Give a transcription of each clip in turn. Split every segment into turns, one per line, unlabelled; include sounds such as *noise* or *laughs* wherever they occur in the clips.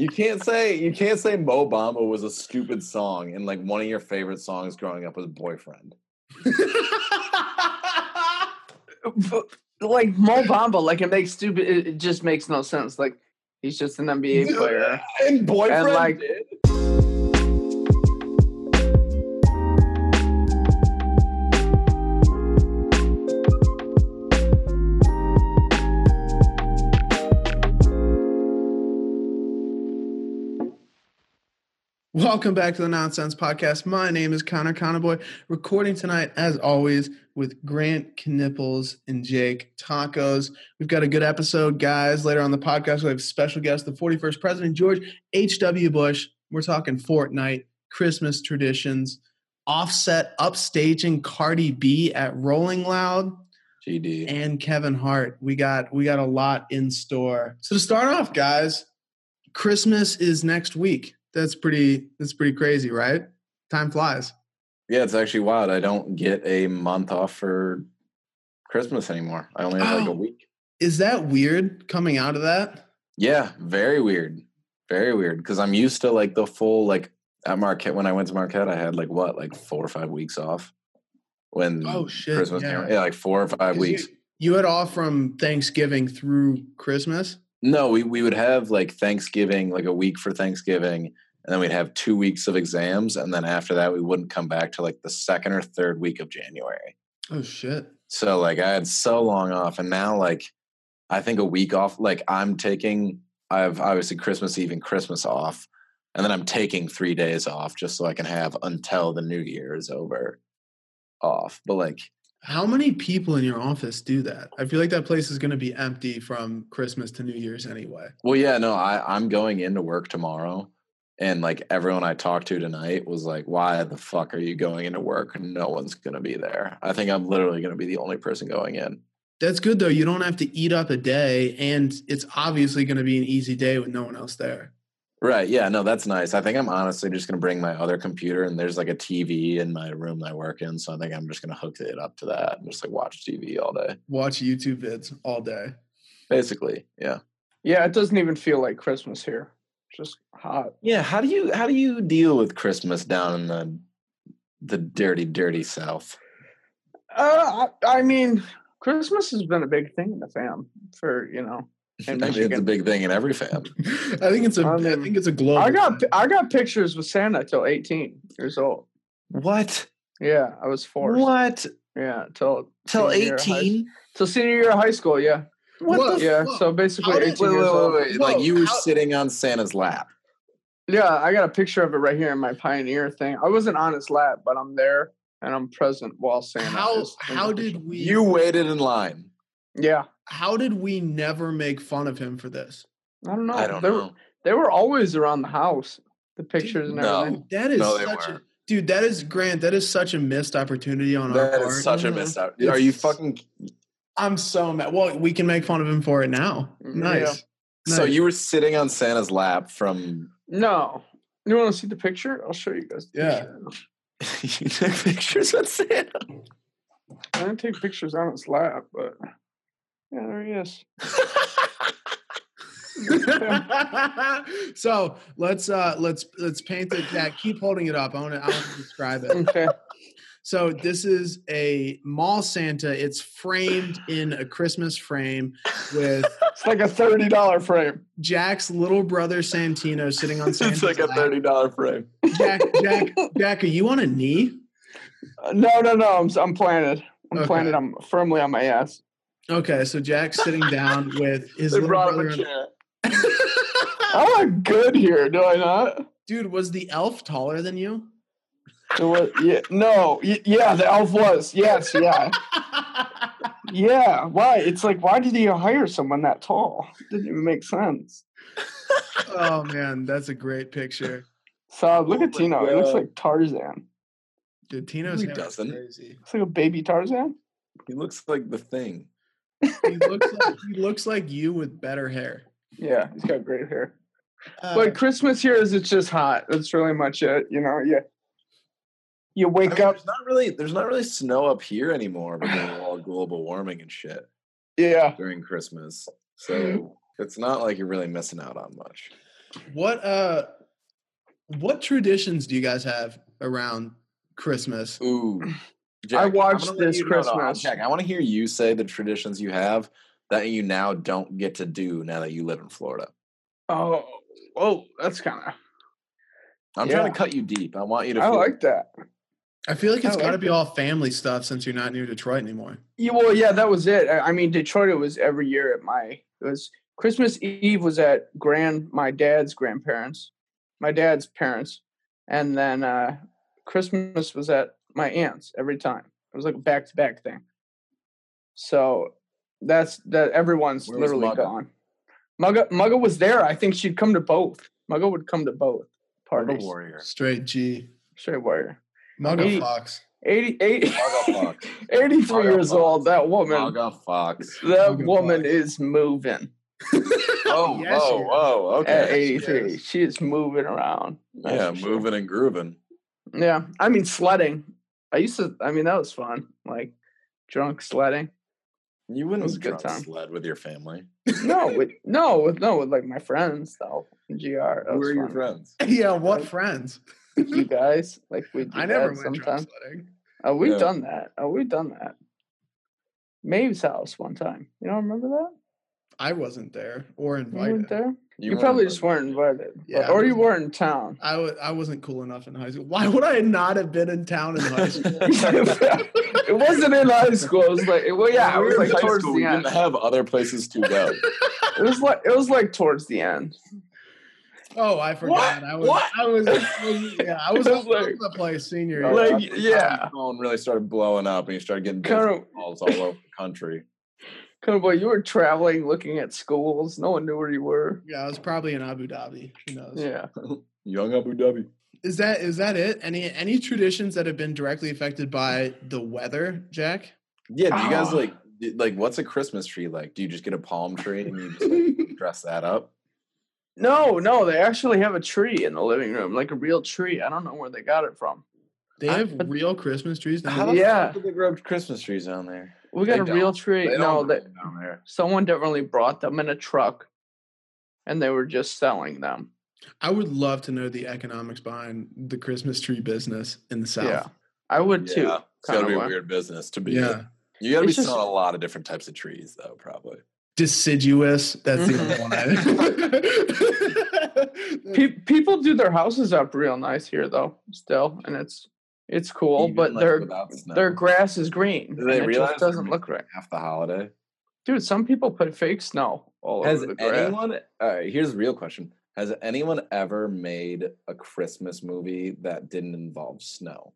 You can't say you can't say Mo Bamba was a stupid song and like one of your favorite songs growing up was Boyfriend. *laughs*
Like Mo Bamba, like it makes stupid. It, just makes no sense. Like he's just an NBA *laughs* player.
And Boyfriend
And, like-
did?
Welcome back to the Nonsense Podcast. My name is Connor Connerboy, recording tonight, as always, with Grant Knipples and Jake Tacos. We've got a good episode, guys. Later on the podcast, we have special guest, the 41st President, George H.W. Bush. We're talking Fortnite, Christmas traditions, offset upstaging Cardi B at Rolling Loud,
GD.
and Kevin Hart. We got we got a lot in store. So to start off, guys, Christmas is next week. That's pretty that's pretty crazy, right? Time flies.
Yeah, it's actually wild. I don't get a month off for Christmas anymore. I only have like a
Oh.
week.
Is that weird coming out of that?
Yeah, very weird. Very weird. Because I'm used to like the full like at Marquette when I went to Marquette, I had like what, like four or five weeks off oh, when
Oh, shit,
Christmas
yeah.
came. Yeah, like four or five weeks.
You, you had off from Thanksgiving through Christmas.
No, we, we would have like Thanksgiving, like a week for Thanksgiving, and then we'd have two weeks of exams, and then after that we wouldn't come back to like the second or third week of January.
Oh shit.
So like I had so long off, and now like I think a week off. Like I'm taking, I have obviously Christmas Eve and Christmas off, and then I'm taking three days off just so I can have until the New Year is over off. But like
How many people in your office do that? I feel like that place is going to be empty from Christmas to New Year's anyway.
Well, yeah, no, I, I'm going into work tomorrow. And like everyone I talked to tonight was like, why the fuck are you going into work? No one's going to be there. I think I'm literally going to be the only person going in.
That's good though. You don't have to eat up a day, and it's obviously going to be an easy day with no one else there.
Right. Yeah. No, that's nice. I think I'm honestly just going to bring my other computer and there's like a TV in my room I work in. So I think I'm just going to hook it up to that and just like watch TV all day.
Watch YouTube vids all day.
Basically. Yeah.
Yeah, it doesn't even feel like Christmas here. Just hot.
Yeah. How do you, how do you deal with Christmas down in the, the dirty, dirty South?
Uh, I, I mean, Christmas has been a big thing in the fam for you know.
I
In
mean, it's a big thing in every fam. *laughs*
I think it's a. I
I mean,
think it's a global.
I got. I got pictures with Santa till 18 years old.
What?
Yeah, I was forced.
What?
Yeah, till
Till
senior year of high-
18?
till senior year of high school. Yeah,
What
Whoa.
the
yeah.
fuck?
So basically,
did-
18
Wait,
years
wait,
old.
wait, wait. Like you were
how-
sitting on Santa's lap.
Yeah, I got a picture of it right here in my Pioneer thing. I wasn't on his lap, but I'm there and I'm present while Santa.
How
is
how did we?
You waited in line.
Yeah,
How did we never make fun of him for this?
I don't know.
I don't
they Were,
know.
they were always around the house. The pictures and
no.
everything.
That is
No, they
such
weren't.
dude. That is Grant. That is such a missed opportunity on our
That
part.
is such a
Mhm.
missed out. Are you fucking?
I'm so mad. Well, we can make fun of him for it now.
Mm,
Nice.
So you were sitting on Santa's lap from?
No, you want to see the picture? I'll show you guys. The
Yeah.
picture. *laughs*
you took pictures with Santa.
I didn't take pictures on his lap, but yeah, there he is.
so let's uh let's let's paint it. Jack, keep holding it up. I want to I want to describe it.
Okay.
So this is a mall Santa. It's framed in a Christmas frame with
It's like a thirty dollar frame.
Jack's little brother Santino sitting on *laughs* Santa's
it's like a thirty dollar frame.
Jack, Jack, Jack, are you on a knee?
Uh, no, no, no. I'm I'm planted. I'm
Okay.
planted. I'm firmly on my ass.
Okay, so Jack's sitting down *laughs* with his
They
little
brought him
brother.
a chair. *laughs* I look good here, do I not?
Dude, was the elf taller than you?
It was- yeah, no, y- yeah, the elf was. Yes, yeah, *laughs* yeah. Why? It's like, why did you hire someone that tall? Didn't even make sense.
oh man, that's a great picture.
So look
Oh
at
my
Tino. He looks like Tarzan.
Dude, Tino's
he
hair is
doesn't.
crazy.
Looks like a baby Tarzan.
He looks like the thing.
He looks like he looks like you with better hair.
Yeah, he's got great hair.
Uh,
But Christmas here is it's just hot. That's really much it. You know, yeah. You
I
wake
mean,
up.
there's not really there's not really snow up here anymore because of all global warming and shit
Yeah.
during Christmas. So it's not like you're really missing out on much.
What uh what traditions do you guys have around Christmas?
Ooh.
I
I'm
watched this
you- no, no,
Christmas.
Jack, I want to hear you say the traditions you have that you now don't get to do now that you live in Florida.
Oh, oh, that's kind of.
I'm trying to cut you deep. I want you to
I
feel
like that.
I feel like it's got to
like
be all family stuff since you're not near Detroit anymore.
Yeah, well, yeah, that was it. I I mean, Detroit it was every year at my it was Christmas Eve was at grand my dad's grandparents, my dad's parents, and then uh Christmas was at my aunt's every time. It was like a back to back thing. So that's that everyone's
Where
literally
Mugga?
gone. Mugga Mugga was there. I think she'd come to both. Mugga would come to both
What a
parties.
warrior.
Straight G.
Straight warrior.
Muggle
Eighty-
Fox.
80, 80
Mugga Fox. *laughs*
83
Mugga
years
Fox.
old. That woman.
Mugga Fox.
That
Mugga
woman
Fox.
is moving *laughs*
Oh,
Yes,
whoa,
she oh, oh, is.
whoa.
at
Okay.
she
83.
is.
She is moving around. That's
Yeah,
for sure.
moving and grooving.
Yeah. I mean, sledding. I used to, I mean, that was fun. Like drunk sledding.
You wouldn't
was a good
drunk
time.
sled with your family.
No, with, *laughs* no, with, no, with like my friends though. GR. That
Who
was
are your friends? *laughs*
yeah, what friends?
You *laughs* guys, like we.
I never went drunk sledding.
Oh, we've
Yeah.
done that. Oh, we've done that. Maeve's house one time. You don't remember that?
I wasn't there or
You
invited.
weren't there? You,
weren't
probably just weren't invited.
Yeah,
Yeah,
I
or you weren't in town.
I w- I wasn't cool enough in high school. Why would I not have been in town in high school? *laughs*
it wasn't in high school. It was like, well, yeah, it was like towards
school,
the
we
end.
didn't have other places to go.
It was like it was like towards the end.
oh, I forgot. I was,
What?
I was, I was- yeah, I was *laughs*
It
all
like-
over the place senior year.
Like,
That's the time
yeah.
phone really started blowing up, and you started getting
Kind of,
calls all over the country.
Kind of boy, you were traveling, looking at schools. No one knew where you were.
yeah, I was probably in Abu Dhabi. Who knows?
Yeah. *laughs*
Young Abu Dhabi.
Is that is that it? Any any traditions that have been directly affected by the weather, Jack?
Yeah, do you guys
Oh.
like like what's a Christmas tree like? Do you just get a palm tree and you just like, *laughs* dress that up?
No, no, they actually have a tree in the living room, like a real tree. I don't know where they got it from.
They
I-
have
but-
real Christmas trees now.
How the
Yeah.
they grow Christmas trees down there?
We
They
got a real
don't.
tree.
They
no,
don't
that
down there.
someone definitely brought them in a truck, and they were just selling them.
I would love to know the economics behind the Christmas tree business in the South.
Yeah, I would too.
Yeah, it's gotta be a
kinda.
weird business to be.
Yeah.
in. You gotta be
It's just-
selling a lot of different types of trees, though. Probably.
Deciduous. That's the only one. I mm-hmm. *laughs*
pe- people do their houses up real nice here though, still, and it's it's cool.
Even,
but
like,
their their grass is green.
Do they
and it
realize
just doesn't look right,
half the holiday.
dude. Some people put fake snow all
Has
over the grass.
anyone? All right, here's the real question: Has anyone ever made a Christmas movie that didn't involve snow?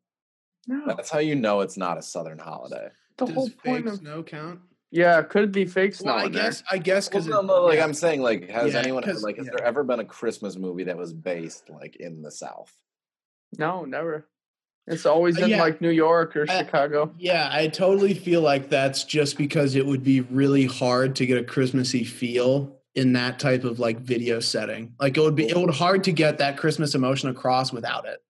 no,
That's how you know it's not a Southern holiday.
the
Does
whole
fake
point of
snow count?
yeah, it could be fake snow.
Well, I
in there.
guess I guess
Well,
because
no, no, like I'm saying, like, has
Yeah,
anyone
'cause-
like has
yeah.
there ever been a Christmas movie that was based like in the South?
No, never. It's always
Uh,
in
yeah.
like New York or
I-
Chicago.
Yeah, I totally feel like that's just because it would be really hard to get a Christmassy feel in that type of like video setting. Like it would be it would hard to get that Christmas emotion across without it.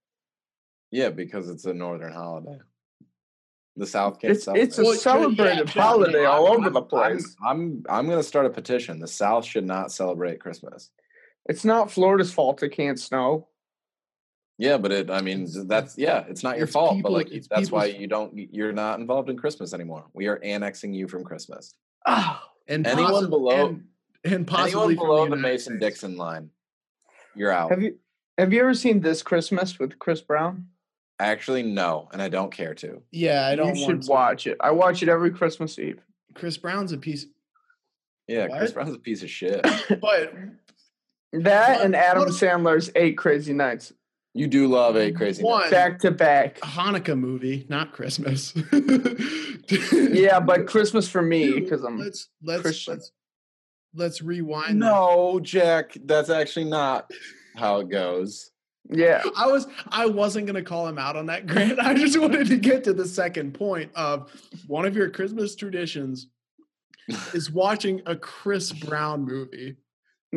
Yeah, because it's a Northern holiday. The South can't
It's
celebrate.
it's a
Well, sure, yeah,
celebrated holiday
yeah,
all
I'm-
over the
I'm-
place.
I'm I'm gonna start a petition. The South should not celebrate Christmas.
It's not Florida's fault it can't snow.
Yeah, but it. I mean,
It's-
that's yeah. It's not your
it's
fault,
people-
but like that's why you don't. You're not involved in Christmas anymore. We are annexing you from Christmas.
Ah,
And
Anyone
possi-
below-
and, and possibly
Anyone below the
United
Mason Dixon line, you're out.
have you have you ever seen this Christmas with Chris Brown?
Actually, no, and I don't care to.
Yeah, I don't
you
want
should
to.
watch it. I watch it every Christmas Eve.
Chris Brown's a piece,
Yeah, Chris Brown's a piece of shit. *laughs*
but
That
What-
and Adam
what-
Sandler's Eight Crazy Nights,
You do love a crazy.
One-
back to back.
Hanukkah movie, not Christmas. *laughs*
Yeah, but Christmas for me because I'm
let's let's
Christian.
let's let's rewind. this.
No, Jack, that's actually not how it goes.
yeah.
I was I wasn't gonna call him out on that, Grant. I just wanted to get to the second point of one of your Christmas traditions is watching a Chris Brown movie.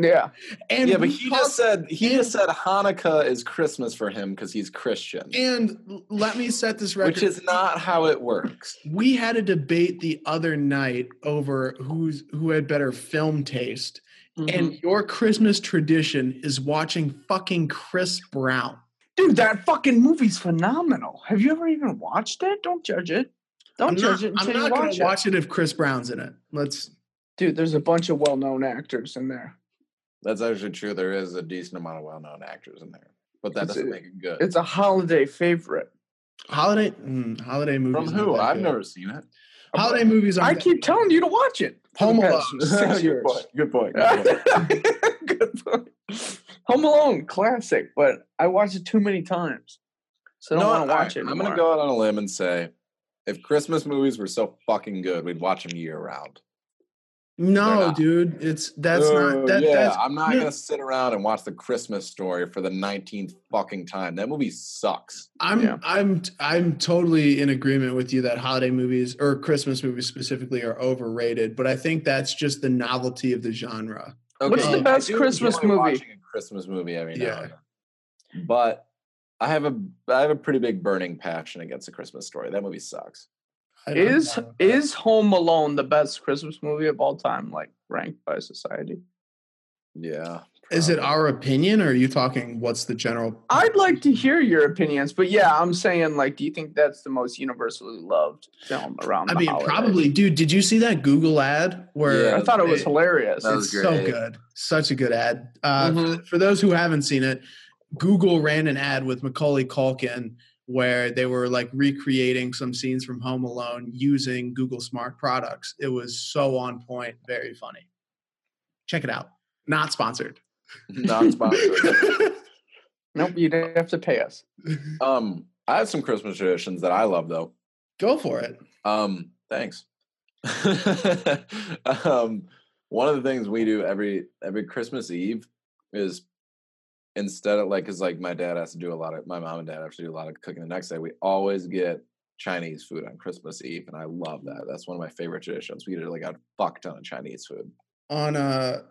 Yeah.
And
yeah, but he
talked-
just said he
and-
just said Hanukkah is Christmas for him because he's Christian,
and let me set this record.
which is not how it works.
we had a debate the other night over who's who had better film taste
Mhm.
and your Christmas tradition is watching fucking Chris Brown.
dude, that fucking movie's phenomenal. Have you ever even watched it? Don't judge it. Don't
I'm
judge
not,
it
I'm not
you
gonna
it.
watch it if Chris Brown's in it. Let's.
Dude, there's a bunch of well-known actors in there.
That's actually true. There is a decent amount of well-known actors in there, but that
It's
doesn't
a-
make it good.
It's a holiday favorite.
Holiday mm, holiday movies.
From who? I've
good.
never seen it.
holiday movies.
I
aren't that
keep
good.
telling you to watch it.
Home Alone.
past Six *laughs*
Good
years.
point. Good point. *laughs* Good point.
Good point. Home Alone, classic, but I watched it too many times, so I don't want to watch
right,
it.
I'm gonna go out on a limb and say, if Christmas movies were so fucking good, we'd watch them year round.
No, dude, it's that's
Oh,
not that.
yeah,
that's,
I'm not
no,
gonna sit around and watch the Christmas story for the 19th fucking time. That movie sucks.
I'm
Yeah.
I'm I'm totally in agreement with you that holiday movies or Christmas movies specifically are overrated, but I think that's just the novelty of the genre.
What's
the
best Christmas movie?
Watching a Christmas movie every now
Yeah.
But I have a I have a pretty big burning passion against a Christmas story. That movie sucks.
I don't
Is is Home Alone the best Christmas movie of all time, like ranked by society?
Yeah.
is it our opinion or are you talking what's the general
I'd like to hear your opinions, but yeah, I'm saying like, do you think that's the most universally loved film around?
I
the
mean,
holidays?
probably, dude. Did you see that Google ad where
Yeah,
I thought it was
they-
hilarious.
That was
it's so good, such a good ad. Uh,
Mhm.
for, for those who haven't seen it, Google ran an ad with Macaulay Culkin where they were like recreating some scenes from Home Alone using Google Smart products. It was so on point, very funny. Check it out. Not sponsored.
non-sponsored. *laughs*
nope, you'd have to pay us.
um, I have some Christmas traditions that I love though.
Go for it.
Um, thanks. *laughs* um, one of the things we do every every Christmas Eve is instead of like, cause like my dad has to do a lot of my mom and dad have to do a lot of cooking the next day. We always get Chinese food on Christmas Eve, and I love that. That's one of my favorite traditions. We get like a fuck ton of Chinese food.
On uh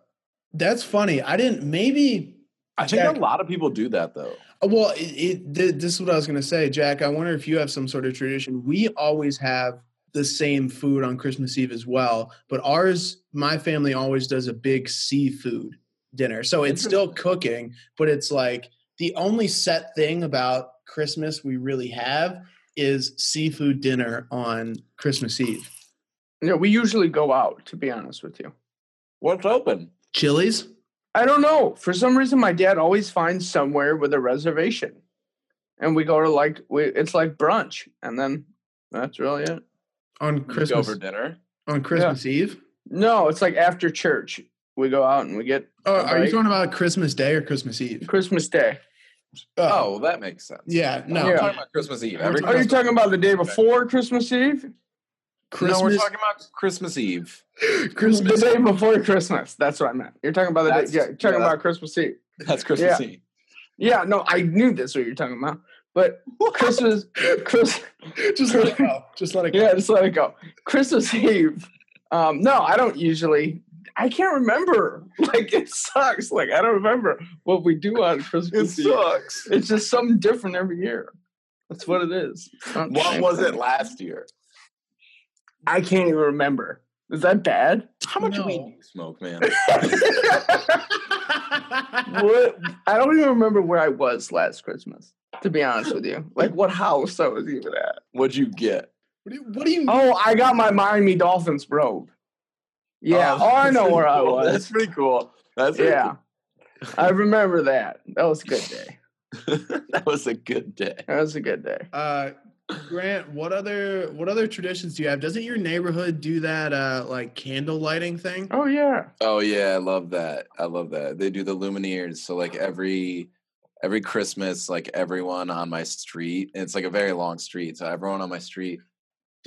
that's funny. I didn't maybe
I think
Jack-
a lot of people do that though.
Uh, Well, it, it, th- this is what I was going to say, Jack. I wonder if you have some sort of tradition. We always have the same food on Christmas Eve as well, but ours, my family always does a big seafood dinner. So it's mm-hmm. still cooking, but it's like the only set thing about Christmas we really have is seafood dinner on Christmas Eve.
Yeah, we usually go out. To be honest with you,
What's open?
Chili's?
I don't know. For some reason, my dad always finds somewhere with a reservation, and we go to like we, it's like brunch, and then that's really it.
on
You go
Christmas
for dinner.
on Christmas Eve.
No, it's like after church. We go out and we get
Oh, are you talking about Christmas Day or Christmas Eve?
Christmas Day.
Oh, well, that makes sense.
yeah, no.
I'm
Yeah.
talking about Christmas Eve.
We're
Every
Are you talking about the day before Christmas Eve?
Christmas,
No, we're talking about Christmas Eve.
Christmas
The day before Christmas. That's what I meant. You're talking about the
That's-
day. Yeah, you're talking
yeah,
about Christmas Eve.
That's Christmas Eve.
Yeah, no, I knew this what you're talking about. But Christmas, Chris, *laughs*
just let it go. Just let it go.
yeah, just let it go. Christmas Eve. Um, no, I don't usually. I can't remember. *laughs* Like it sucks. Like I don't remember what we do on Christmas Eve.
sucks.
It's just something different every year. That's what it is. It's not the
What
same
was it last year?
I can't even remember. Is that bad?
How much weed do you smoke, man? *laughs*
what? I don't even remember where I was last Christmas. To be honest with you, like what house I was even at.
What'd you get?
What do you? What do you
Oh, I got my Miami Dolphins robe. Yeah. *laughs* Oh, I know
pretty
where I was.
That's pretty cool. That's pretty
Yeah. I remember that. That was a good day. *laughs*
that was a good day.
That was a good day.
Uh, Grant, what other what other traditions do you have? Doesn't your neighborhood do that uh like candle lighting thing?
Oh yeah.
Oh yeah, I love that. I love that. They do the luminaries. So like every every Christmas, like everyone on my street, and it's like a very long street. So everyone on my street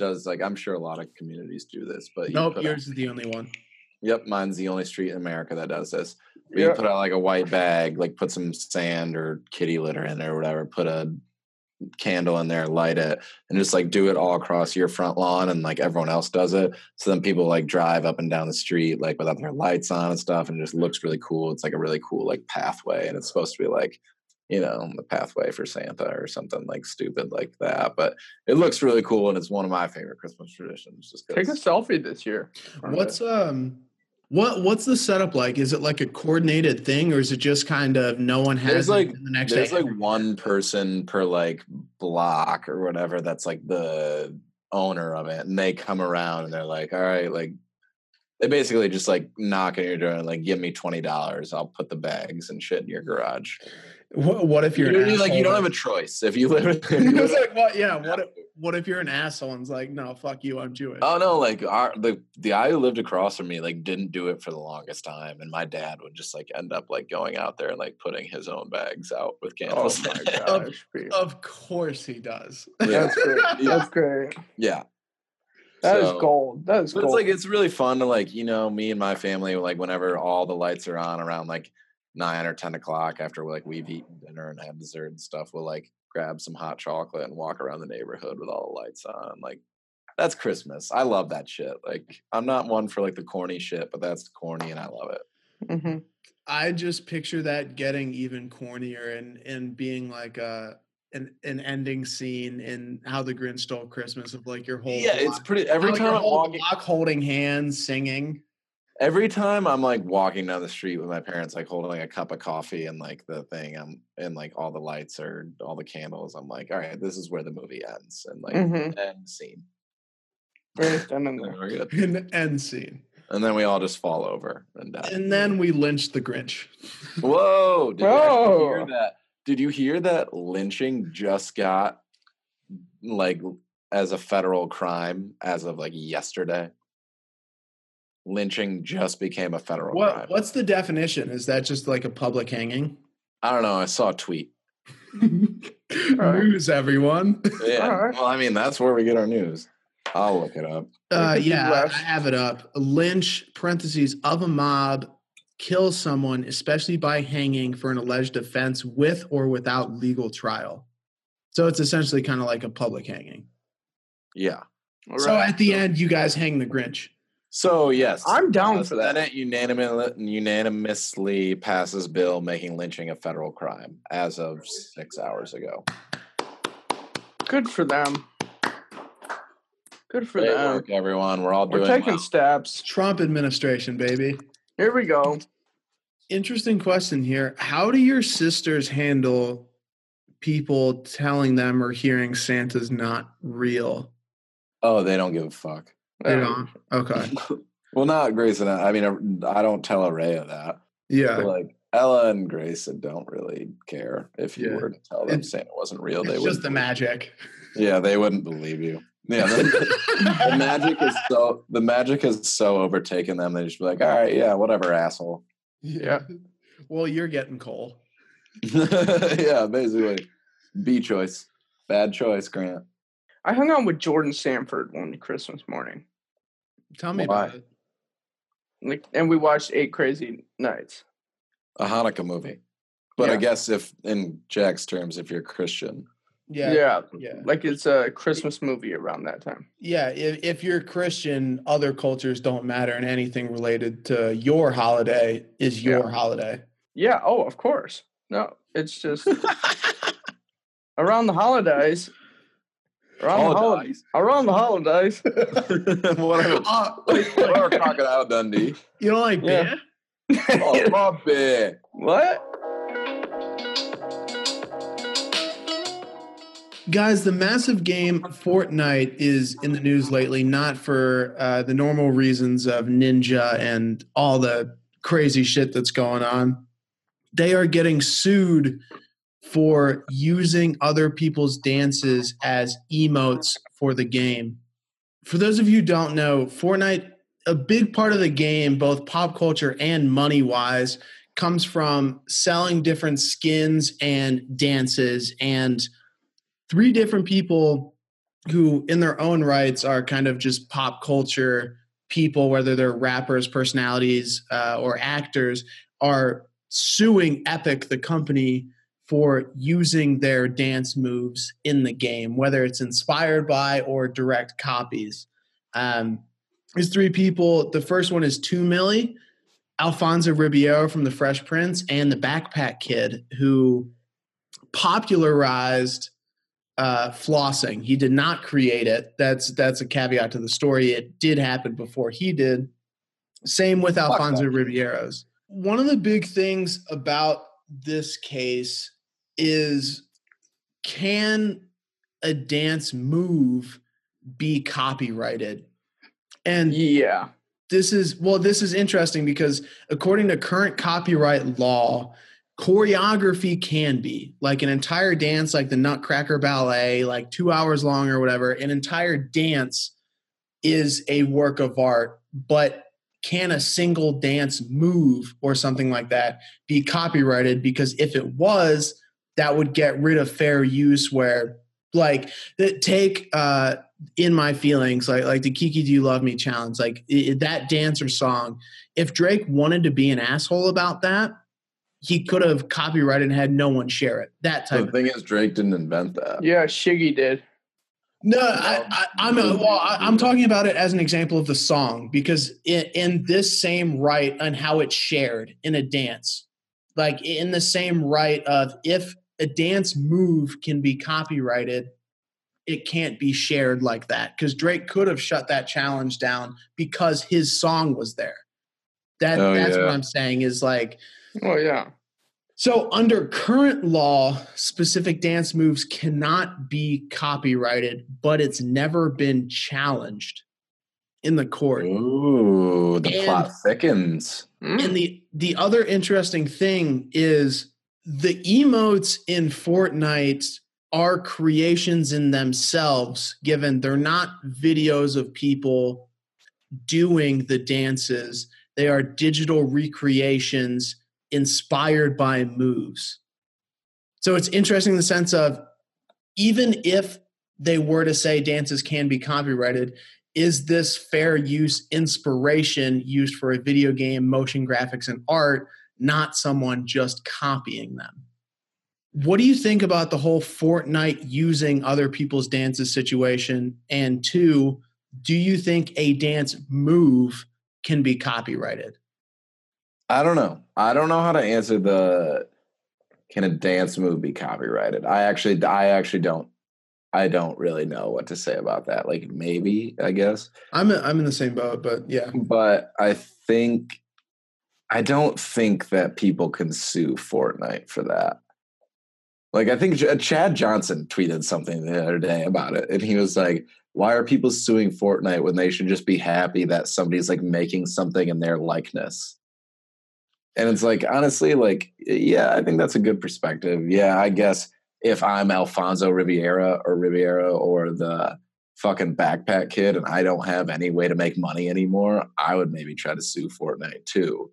does like I'm sure a lot of communities do this, but you
Nope,
put out-
yours is the only one.
Yep, mine's the only street in America that does this. We
Yeah.
put out like a white bag, like put some sand or kitty litter in there or whatever, put a candle in there, light it, and just like do it all across your front lawn and like everyone else does it. So then people like drive up and down the street like without their lights on and stuff and it just looks really cool. It's like a really cool like pathway and it's supposed to be like you know, the pathway for Santa or something like stupid like that. But it looks really cool and it's one of my favorite Christmas traditions. Just
Take a selfie this year.
What's
it.
um What what's the setup like? Is it like a coordinated thing, or is it just kind of no one has
There's like
the next
there's
day?
like one person per like block or whatever that's like the owner of it, and they come around and they're like, all right, like they basically just like knock on your door and like give me twenty dollars, I'll put the bags and shit in your garage.
What, what if you're
You're
an
like you don't have a choice if you live. *laughs* *laughs* If you
It was
live
like what? Yeah. What? If, what if you're an asshole and's like, no, fuck you, I'm Jewish.
Oh no, like our the the guy who lived across from me like didn't do it for the longest time, and my dad would just like end up like going out there and like putting his own bags out with
Oh
candles.
my
Of-
gosh. Pete.
Of course he does.
yeah,
That's great. *laughs* That's great.
yeah.
That is
So-
gold. That is
But
gold.
it's like it's really fun to like you know me and my family like whenever all the lights are on around like nine or ten o'clock after like we've eaten dinner and had dessert and stuff, we'll like grab some hot chocolate and walk around the neighborhood with all the lights on. Like that's Christmas. I love that shit. Like I'm not one for like the corny shit, but that's corny and I love it.
hmm
I just picture that getting even cornier and and being like a an an ending scene in How the Grinch Stole Christmas of like your whole
Yeah, it's pretty. Every time
your
I'm walking,
block holding hands, singing.
Every time I'm like walking down the street with my parents, like holding a cup of coffee and like the thing, I'm and like all the lights are all the candles. I'm like, all right, this is where the movie ends, and like
Mhm.
end scene.
Right then
And
and
then
there.
we're good.
An end scene.
And then we all just fall over and die.
And then we lynched the Grinch.
Whoa! Did you hear that? Did you hear that lynching just got like as a federal crime as of like yesterday? Lynching just became a federal
What
crime.
what's the definition? Is that just like a public hanging?
I don't know. I saw a tweet. *laughs*
News, everyone.
Yeah.
Alright.
Well, I mean, that's where we get our news. I'll look it up.
Uh,
could be
yeah, I have it up. Lynch parentheses of a mob kills someone, especially by hanging for an alleged offense with or without legal trial. So it's essentially kind of like a public hanging.
Yeah.
So at the end, you guys hang the Grinch.
So yes,
I'm down
the
for that.
Senate unanimously, unanimously passes bill making lynching a federal crime as of six hours ago.
Good for them. Good for
Great
them.
work, everyone. We're all
We're
doing
taking
well.
steps.
Trump administration, baby.
Here we go.
Interesting question here. How do your sisters handle people telling them or hearing Santa's not real?
Oh, they don't give a fuck.
They
Um,
don't. Okay. *laughs*
Well, not Grace and I. I mean, I don't tell Araya that.
Yeah.
But like Ella and Grace don't really care if you
Yeah.
were to tell them
It's-
Santa wasn't real. They
It's
would
just the magic.
Yeah, they wouldn't believe you. Yeah, the, the magic is *laughs* so the magic has so overtaken them. They just be like, all right, yeah, whatever, asshole.
Yeah.
Well, you're getting coal. *laughs*
yeah, basically, B choice, bad choice, Grant.
I hung out with Jordan Sanford one Christmas morning,
Tell me
Why?
about it.
like, and we watched Eight Crazy Nights.
A Hanukkah movie. But I guess if in Jack's terms, if you're Christian,
Yeah.
Yeah,
Yeah.
like it's a Christmas movie around that time.
Yeah. If, if you're Christian, other cultures don't matter, and anything related to your holiday is your
Yeah.
holiday.
Yeah. Oh, of course. No, it's just *laughs* around the holidays. Around the holidays. Around the holidays. *laughs* *laughs*
whatever.
Uh,
or Crocodile Dundee.
you don't like
Yeah.
beer? *laughs*
Oh, my bad.
what?
Guys, the massive game Fortnite is in the news lately, not for uh, the normal reasons of Ninja and all the crazy shit that's going on. They are getting sued for using other people's dances as emotes for the game. For those of you who don't know, Fortnite, a big part of the game, both pop culture and money wise, comes from selling different skins and dances and three different people who in their own rights are kind of just pop culture people whether they're rappers personalities uh, or actors are suing epic the company for using their dance moves in the game whether it's inspired by or direct copies um, there's three people the first one is 2 Milly alfonso ribeiro from the fresh prince and the backpack kid who popularized uh, flossing. He did not create it. That's that's a caveat to the story. It did happen before he did. Same with Alfonso. Ribeiro's. One of the big things about this case is can a dance move be copyrighted? And
Yeah.
this is well this is interesting because according to current copyright law choreography can be like an entire dance like the nutcracker ballet like two hours long or whatever an entire dance is a work of art but can a single dance move or something like that be copyrighted because if it was that would get rid of fair use where like that take uh in my feelings like like the kiki do you love me challenge like i that dance or song if drake wanted to be an asshole about that he could have copyrighted and had no one share it that type
The
of
thing is, Drake didn't invent that.
Yeah, Shiggy did.
no I, I, i'm a, well I, i'm talking about it as an example of the song because in, in this same right and how it's shared in a dance like in the same right of if a dance move can be copyrighted it can't be shared like that because Drake could have shut that challenge down because his song was there. That
Oh,
that's what. I'm saying is like
Oh yeah.
so under current law, specific dance moves cannot be copyrighted, but it's never been challenged in the court.
Ooh, the
And-
plot thickens.
Mm.
And the the other interesting thing is the emotes in Fortnite are creations in themselves, given they're not videos of people doing the dances. They are digital recreations inspired by moves. So it's interesting in the sense of even if they were to say dances can be copyrighted, is this fair use inspiration used for a video game, motion graphics, and art, not someone just copying them? What do you think about the whole Fortnite using other people's dances situation? And two, do you think a dance move can be copyrighted?
I don't know. I don't know how to answer the can a dance move be copyrighted. I actually, I actually don't. I don't really know what to say about that. Like maybe, I guess.
I'm I'm in the same boat, but yeah.
but I think I don't think that people can sue Fortnite for that. Like I think Ch- uh, Chad Johnson tweeted something the other day about it, and he was like, "Why are people suing Fortnite when they should just be happy that somebody's like making something in their likeness?" And it's like honestly, like yeah, I think that's a good perspective. Yeah, I guess if I'm Alfonso Riviera or Riviera or the fucking backpack kid and I don't have any way to make money anymore, I would maybe try to sue Fortnite too.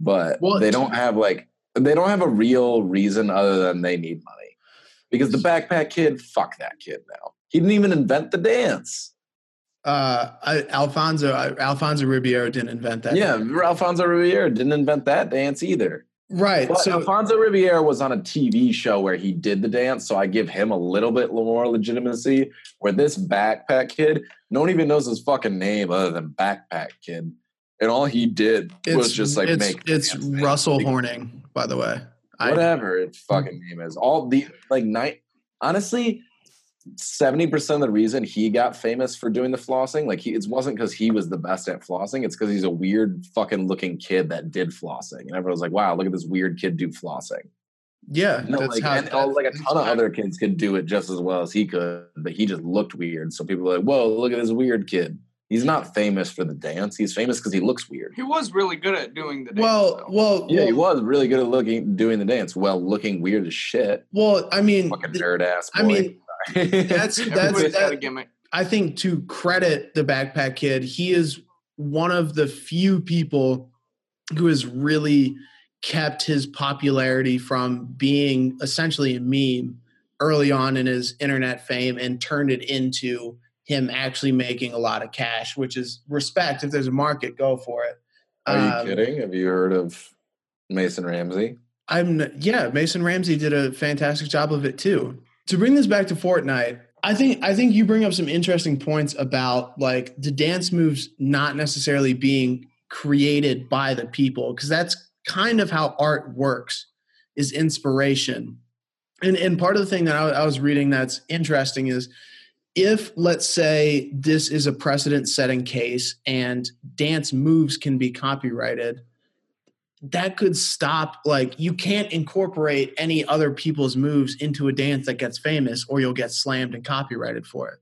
But
Well,
they don't have like they don't have a real reason other than they need money. Because the backpack kid, fuck that kid now. He didn't even invent the dance.
Uh, I, Alfonso I, Alfonso Ribeiro didn't invent that.
yeah, Alfonso Riviera didn't invent that dance either.
right.
But
so
Alfonso Riviera was on a TV show where he did the dance, so I give him a little bit more legitimacy. Where this backpack kid, no one even knows his fucking name other than backpack kid, and all he did was just like
it's,
make.
it's. Russell
Like,
Horning, by the way. I,
whatever its fucking name is. All the like night. Honestly, seventy percent of the reason he got famous for doing the flossing, like he, it wasn't because he was the best at flossing. It's because he's a weird fucking looking kid that did flossing, and everyone's like, "Wow, look at this weird kid do flossing."
yeah,
No,
that's
like,
how
and, oh, like a ton of other kids could do it just as well as he could, but he just looked weird. So people are like, "Whoa, look at this weird kid." He's not famous for the dance. He's famous because he looks weird.
He was really good at doing the dance.
Well,
though.
well,
Yeah, he was really good at looking, doing the dance. Well, looking weird as shit.
well, I mean,
Fucking nerd ass.
I mean, *laughs* that's that's
Everybody's got a gimmick.
I think to credit the backpack kid, he is one of the few people who has really kept his popularity from being essentially a meme early on in his internet fame and turned it into him actually making a lot of cash, which is respect. If there's a market, go for it.
Are you
Um,
kidding? Have you heard of Mason Ramsey?
I'm yeah, Mason Ramsey did a fantastic job of it too. To bring this back to Fortnite, I think I think you bring up some interesting points about like the dance moves not necessarily being created by the people because that's kind of how art works is inspiration. And and part of the thing that I, I was reading that's interesting is if let's say this is a precedent setting case and dance moves can be copyrighted that could stop like you can't incorporate any other people's moves into a dance that gets famous or you'll get slammed and copyrighted for it.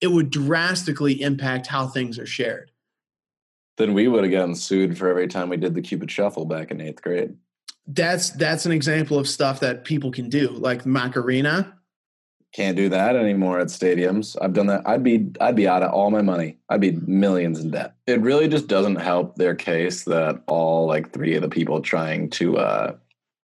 It would drastically impact how things are shared.
Then we would have gotten sued for every time we did the Cupid Shuffle back in eighth grade.
that's that's an example of stuff that people can do like macarena
Can't do that anymore at stadiums. I've done that. I'd be I'd be out of all my money. I'd be millions in debt. It really just doesn't help their case that all like three of the people trying to uh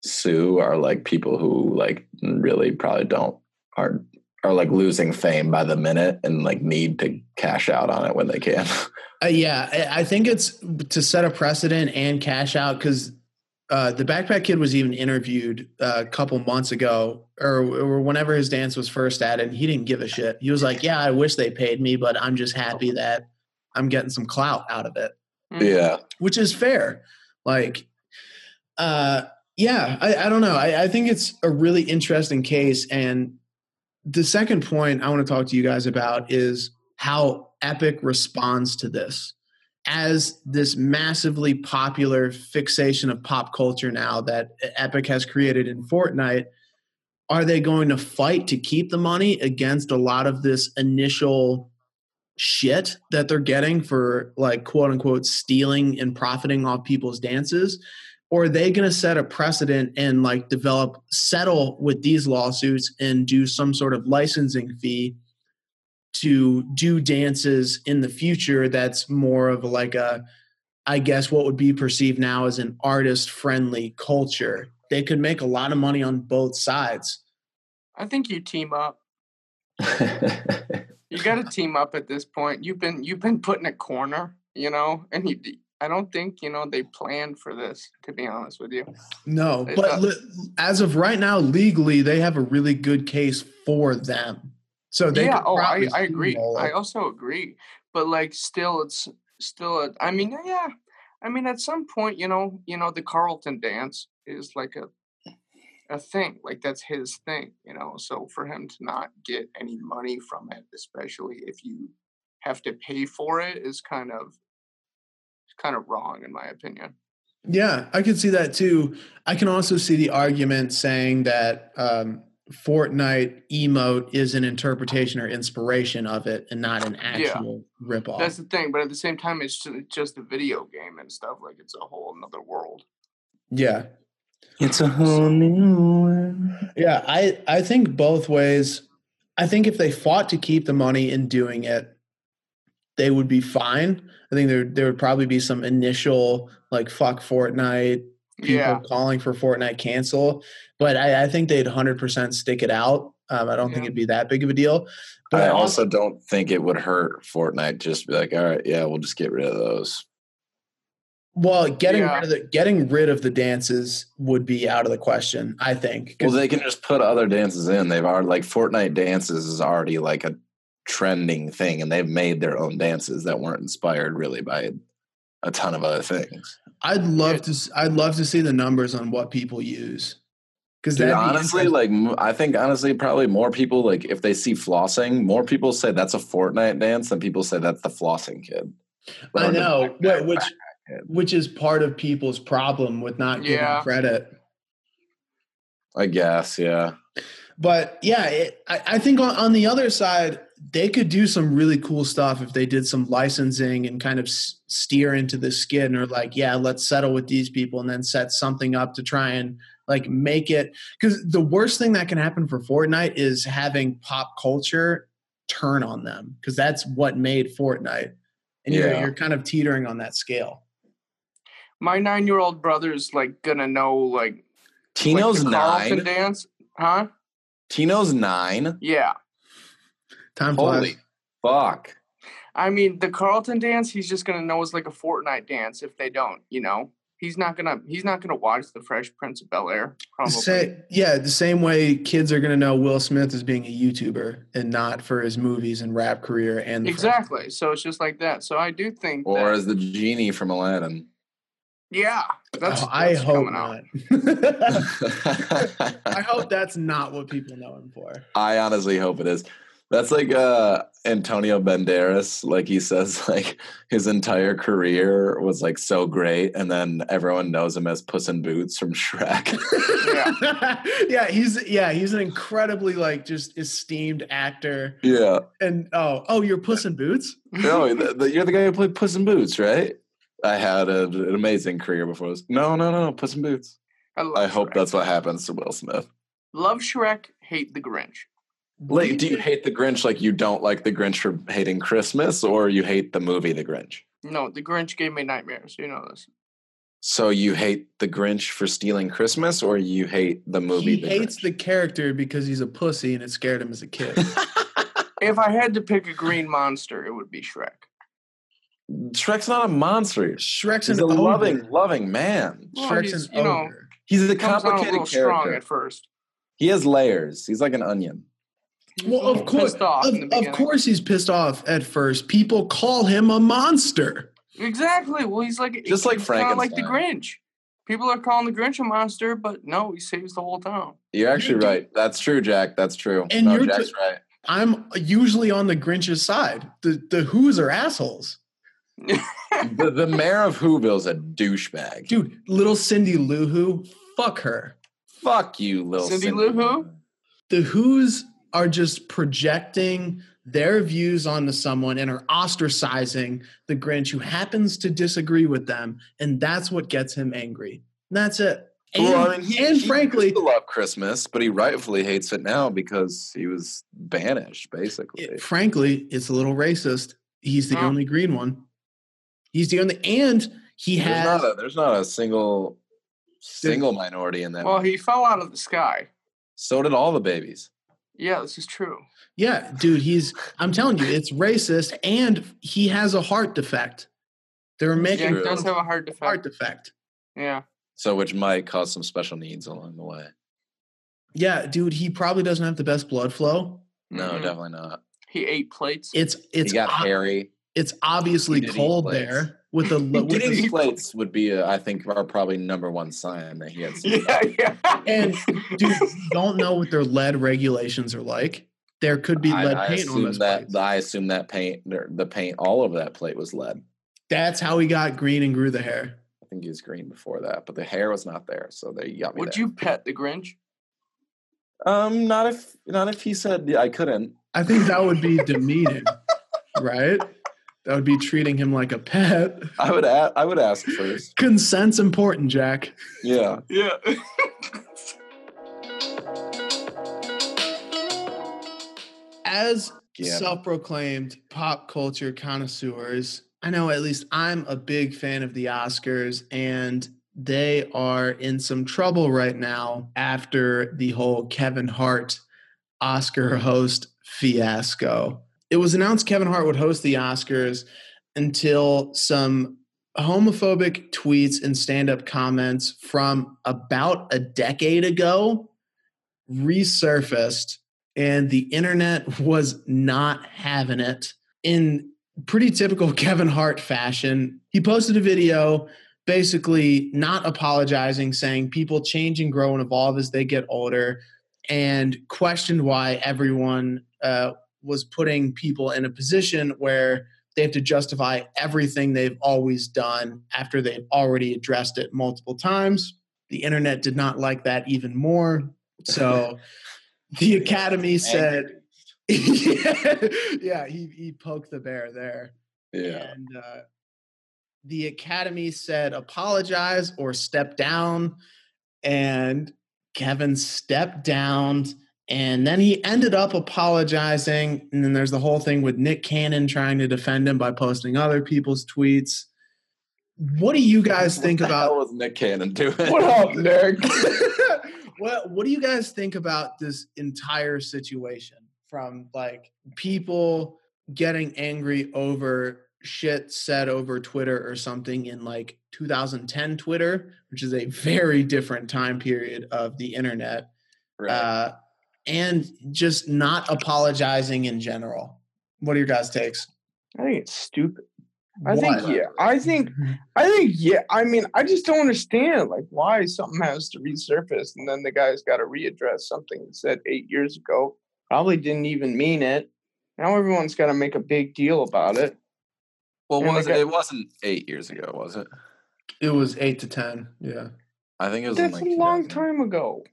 sue are like people who like really probably don't are are like losing fame by the minute and like need to cash out on it when they can. *laughs*
Uh, yeah, I I think it's to set a precedent and cash out because uh, the Backpack Kid was even interviewed uh, a couple months ago, or, or whenever his dance was first added, and he didn't give a shit. He was like, "Yeah, I wish they paid me, but I'm just happy that I'm getting some clout out of it,"
Mm.
yeah.
which is fair. Like, uh, yeah, I, I don't know. I, I think it's a really interesting case, and the second point I want to talk to you guys about is how Epic responds to this as this massively popular fixation of pop culture now that Epic has created in Fortnite. Are they going to fight to keep the money against a lot of this initial shit that they're getting for like quote unquote stealing and profiting off people's dances? Or are they going to set a precedent and like develop, settle with these lawsuits and do some sort of licensing fee to do dances in the future that's more of like a i guess what would be perceived now as an artist friendly culture they could make a lot of money on both sides
I think you team up. *laughs* You got to team up at this point. You've been you've been put in a corner, you know, and you. I don't think you know they planned for this. To be honest with you,
no
It
but li- as of right now legally they have a really good case for them so they
yeah. Oh, I I agree. I also agree. But like, still, it's still. A, I mean, yeah. I mean, at some point, you know, you know, the Carlton dance is like a a thing. Like that's his thing, you know. So for him to not get any money from it, especially if you have to pay for it, is kind of kind of wrong, in my opinion.
Yeah, I can see that too. I can also see the argument saying that um, Fortnite emote is an interpretation or inspiration of it and not an actual ripoff.
That's the thing. But at the same time, it's just a video game and stuff. Like it's a whole another world.
yeah.
it's a whole new one.
Yeah, I, I think both ways. I think if they fought to keep the money in doing it, they would be fine. I think there there would probably be some initial like fuck Fortnite, people
Yeah.
calling for Fortnite cancel, but I, I think they'd hundred percent stick it out. Um, I don't think it'd be that big of a deal.
But I
But
also don't think it would hurt Fortnite just be like, all right, yeah, we'll just get rid of those.
well, getting
Yeah.
rid of the getting rid of the dances would be out of the question. I think.
Well, they can just put other dances in. They've already like Fortnite dances is already like a trending thing, and they've made their own dances that weren't inspired really by a ton of other things.
I'd love to. I'd love to see the numbers on what people use. Because
Dude, honestly, like I think honestly, probably more people like if they see flossing, more people say that's a Fortnite dance than people say that's the flossing kid.
I know, which which is part of people's problem with not giving
Yeah.
credit.
I guess, yeah.
But yeah, it, I, I think on, on the other side, they could do some really cool stuff if they did some licensing and kind of s- steer into the skin or like, yeah, let's settle with these people and then set something up to try and like make it. Because the worst thing that can happen for Fortnite is having pop culture turn on them because that's what made Fortnite. And you're,
Yeah.
you're kind of teetering on that scale.
My nine-year-old brother's like gonna know like
Tino's
like the
nine.
dance, huh?
Tino's nine.
Yeah.
Time flies.
Holy fuck.
I mean, the Carlton dance, he's just gonna know is like a Fortnite dance. If they don't, you know, he's not gonna he's not gonna watch the Fresh Prince of Bel Air. Probably.
Say, yeah, the same way kids are going to know Will Smith as being a YouTuber and not for his movies and rap career and the
exactly. So it's just like that. So I do think.
Or
that,
as the genie from Aladdin.
yeah, that's,
Oh, I hope
coming out.
not. *laughs* I hope that's not what people know him for.
I honestly hope it is. That's like uh Antonio Banderas. Like he says, *laughs* like his entire career was like so great, and then everyone knows him as Puss in Boots from Shrek.
yeah. *laughs* yeah, he's yeah, he's an incredibly like just esteemed actor.
yeah.
And oh, oh, you're Puss in Boots?
No, the, the, you're the guy who played Puss in Boots, right? I had a, an amazing career before this. No, no, no, no, Puss in Boots.
I, love
I hope
Shrek.
that's what happens to Will Smith.
Love Shrek, hate the Grinch.
Like, do you hate the Grinch like you don't like the Grinch for hating Christmas, or you hate the movie The Grinch?
No, the Grinch gave me nightmares. You know this.
So you hate the Grinch for stealing Christmas, or you hate the movie?
He
the
hates
Grinch?
the character because he's a pussy and it scared him as a kid. *laughs*
If I had to pick a green monster, it would be Shrek.
Shrek's not a monster.
Shrek's
He's
an
a loving,
ogre.
loving man.
Well,
Shrek's
he's,
an
you know.
He's a
Comes on a little
complicated
strong
character.
at first.
He has layers. He's like an onion.
He's
Well, of course, of, of course, he's pissed off at first. People call him a monster.
Exactly. Well, he's like
Just like
he's kinda like the Grinch. People are calling the Grinch a monster, but no, he saves the whole town.
You're actually
You're-
right. That's true, Jack. That's true.
And
no,
you're
Jack's
t-
right.
I'm usually on the Grinch's side. The the Who's are assholes,
The, the mayor of Whoville's a douchebag.
dude. Little Cindy Lou Who, fuck her.
Fuck you, little
Cindy Lou Who?
The Who's are just projecting their views onto someone and are ostracizing the Grinch who happens to disagree with them, and that's what gets him angry. And that's it. And,
Well, I mean, he,
and
he
frankly,
used to love Christmas, but he rightfully hates it now because he was banished, basically.
it- frankly, it's a little racist. He's the
Oh.
only green one. He's the only, and he
there's
has.
not a there's not a single single minority in that.
well, he fell out of the sky.
so did all the babies.
Yeah, this is true.
Yeah, dude, he's I'm telling you, it's racist and he has a heart defect. They're making
Yeah, he does
fun
have a heart defect.
heart defect.
Yeah.
So which might cause some special needs along the way.
Yeah, dude, he probably doesn't have the best blood flow.
No,
Mhm.
definitely not.
He ate plates.
It's it's
he got
ob-
hairy.
it's obviously
He did
cold
plates.
there with the lo- with
Eating
the,
plates would be, a, I think, our probably number one sign that he had. *laughs*
yeah, yeah.
and dude, don't know what their lead regulations are like. There could be lead
I
paint on those
that
plates.
I assume that paint, the paint, all over that plate was lead.
That's how he got green and grew the hair.
I think he was green before that, but the hair was not there. So they got me.
Would
there.
you pet the Grinch?
Um, not if not if he said yeah, I couldn't.
I think that would be demeaning, right? That would be treating him like a pet.
I would. A- I would ask first.
Consent's important, Jack.
Yeah.
Yeah. *laughs*
As
Yeah.
self-proclaimed pop culture connoisseurs, I know at least I'm a big fan of the Oscars and they are in some trouble right now after the whole Kevin Hart Oscar host fiasco. It was announced Kevin Hart would host the Oscars until some homophobic tweets and stand-up comments from about a decade ago resurfaced and the internet was not having it in pretty typical *laughs* Kevin Hart fashion. He posted a video basically not apologizing, saying people change and grow and evolve as they get older, and questioned why everyone uh, was putting people in a position where they have to justify everything they've always done after they've already addressed it multiple times. The internet did not like that even more. So *laughs* the Academy said, *laughs* yeah, yeah, he, he poked the bear there.
Yeah.
And uh, the Academy said, apologize or step down. And Kevin stepped down. And then he ended up apologizing. And then there's the whole thing with Nick Cannon trying to defend him by posting other people's tweets. What do you guys think
what
about
hell was Nick Cannon doing?
what up, Nick? *laughs*
what what do you guys think about this entire situation from like people getting angry over shit said over Twitter or something in like 2010 Twitter, which is a very different time period of the internet,
Right.
uh, and just not apologizing in general. What are your guys' takes?
I think it's stupid. I think yeah. I think *laughs* I think yeah. I mean, I just don't understand like why something has to resurface and then the guy's got to readdress something he said eight years ago. Probably didn't even mean it. Now everyone's got to make a big deal about it.
Well, was
like
it,
I-
it wasn't eight years ago, was it?
It was eight to ten. Yeah.
I think it was.
That's
like
a long time ago.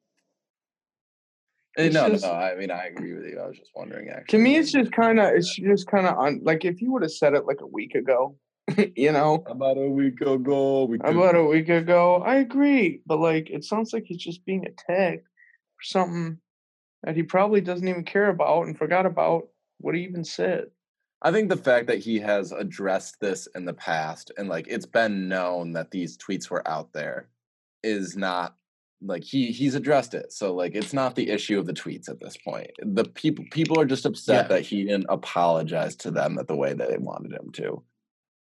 It's
No,
just-
no, I mean I agree with you. I was just wondering. Actually,
To me, it's just kind of, it's just kind of on. Like if you would have said it like a week ago, *laughs* you know,
about a week ago. We
about a week ago, I agree. But like, it sounds like he's just being attacked for something that he probably doesn't even care about and forgot about what he even said.
I think the fact that he has addressed this in the past and like it's been known that these tweets were out there is not like he he's addressed it. So like it's not the issue of the tweets at this point. The people people are just upset
Yeah.
that he didn't apologize to them that the way that they wanted him to.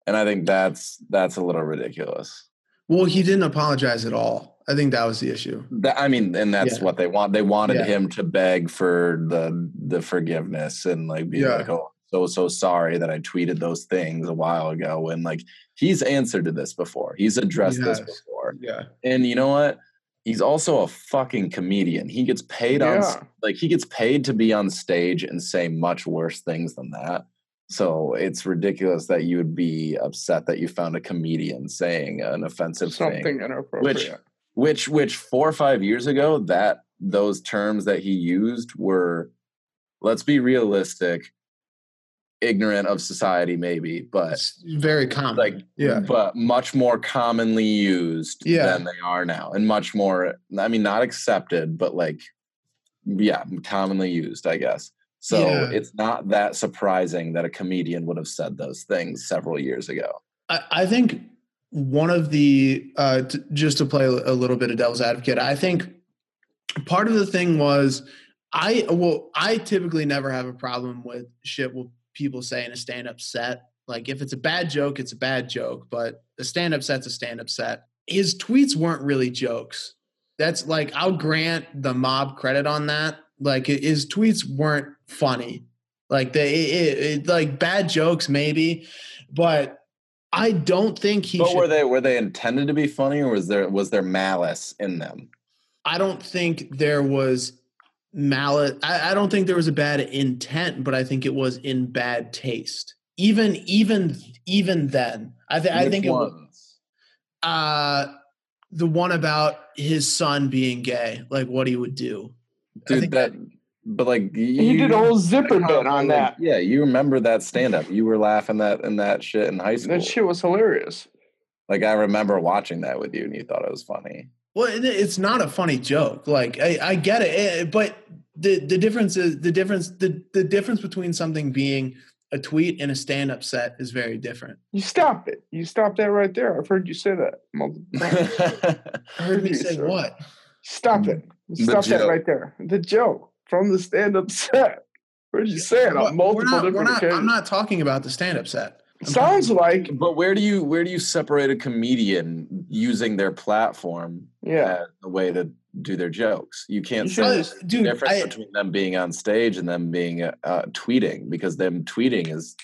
And I think that's that's a little ridiculous.
Well, he didn't apologize at all. I think that was the issue.
That, I mean, and that's
Yeah.
what they want. They wanted
Yeah.
him to beg for the the forgiveness and like be
Yeah.
like, "Oh, so so sorry that I tweeted those things a while ago." And like he's answered to this before. He's addressed this before.
Yeah.
And you know what? He's also a fucking comedian. He gets paid on like he gets paid to be on stage and say much worse things than that. So it's ridiculous that you would be upset that you found a comedian saying an offensive thing
Something inappropriate.
which which four or five years ago that those terms that he used were let's be realistic ignorant of society maybe but
It's very common.
like
yeah.
but much more commonly used
Yeah.
than they are now and much more i mean not accepted but like yeah commonly used i guess so
Yeah.
it's not that surprising that a comedian would have said those things several years ago
I, I think one of the uh, t- just to play a little bit of devil's advocate, I think part of the thing was I well I typically never have a problem with shit with people saying a stand up set. Like if it's a bad joke, it's a bad joke, but a stand up set's a stand up set. His tweets weren't really jokes. That's like I'll grant the mob credit on that. Like his tweets weren't funny. Like they it, it, like bad jokes maybe, but I don't think he
but
should
were they were they intended to be funny or was there was there malice in them
I don't think there was malice. I, I don't think there was a bad intent, but I think it was in bad taste. Even even even then, I, th- I
Which
think it was uh, the one about his son being gay, like what he would do. I
dude
think
that but like you,
he did a whole zipper
can't
bit on
remember,
that.
yeah you remember that stand up you were laughing that and that shit in high school
That shit was hilarious.
like i remember watching that with you and you thought it was funny
Well, it's not a funny joke. Like I, I get it, eh, but the the difference is the difference the the difference between something being a tweet and a stand up set is very different.
You stop it. You stop that right there. I've heard you say that multiple *laughs* times.
I heard me
Please,
say
sir.
what?
Stop it. Stop that right there. The joke from the stand-up set. Where'd you say it
What-
on multiple
we're not,
different
we're not,
occasions?
I'm not talking about the stand-up set. I'm
Sounds like
but where do you where do you separate a comedian using their platform
yeah.
as a way to do their jokes you can't
You
say
should
there's
just-
a
dude,
difference
I-
between them being on stage and them being uh, uh, tweeting because them tweeting is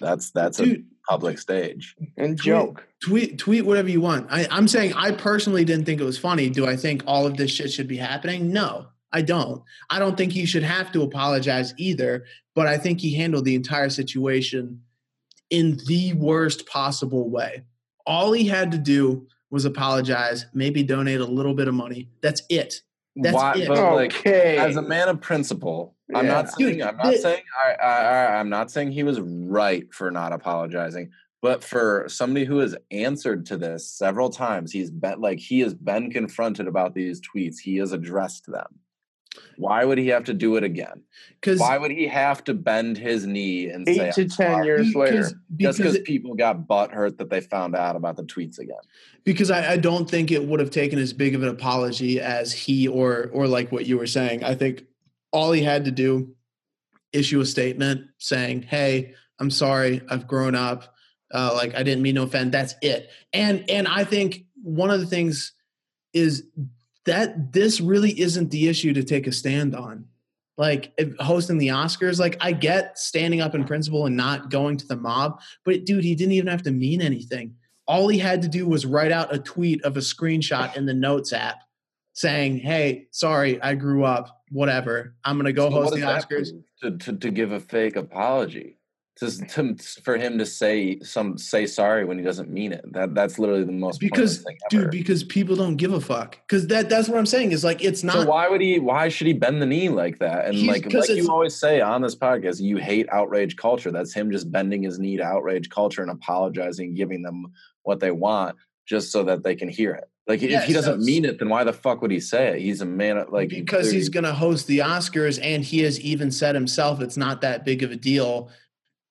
that's that's a public stage
And
tweet-
joke.
tweet tweet whatever you want. I, I'm saying I personally didn't think it was funny. Do I think all of this shit should be happening? No, I don't. I don't think he should have to apologize either. But I think he handled the entire situation in the worst possible way. All he had to do was apologize, maybe donate a little bit of money. That's it. That's
Why,
it.
but like
Okay.
as a man of principle, I'm not saying
Dude,
I'm not
the-
saying I, I, I I'm not saying he was right for not apologizing, but for somebody who has answered to this several times, he's been like he has been confronted about these tweets. He has addressed them. Why would he have to do it again?
Because
Why would he have to bend his knee and say
Eight to
"I'm
ten
sorry,"
years later.
just
because
because people got butt hurt that they found out about the tweets again?
because I, I don't think it would have taken as big of an apology as he or or like what you were saying. I think all he had to do issue a statement saying, "Hey, I'm sorry, I've grown up. Uh, like I didn't mean to offend." That's it. And and I think one of the things is that this really isn't the issue to take a stand on. Like if hosting the Oscars, like I get standing up in principle and not going to the mob, but dude, he didn't even have to mean anything all he had to do was write out a tweet of a screenshot in the notes app saying hey sorry i grew up whatever. I'm gonna go
So
host the Oscars.
to, to to give a fake apology. To, to for him to say some say sorry when he doesn't mean it. That that's literally the most
Because, dude, because people don't give a fuck. Because that that's what I'm saying is like it's not.
so why would he? Why should he bend the knee like that? And like like you always say on this podcast, you hate outrage culture. That's him just bending his knee to outrage culture and apologizing, giving them what they want just so that they can hear it. Like
Yeah,
if he doesn't mean it, then why the fuck would he say it? He's a man. of- Like
because he's going to host the Oscars, and he has even said himself it's not that big of a deal.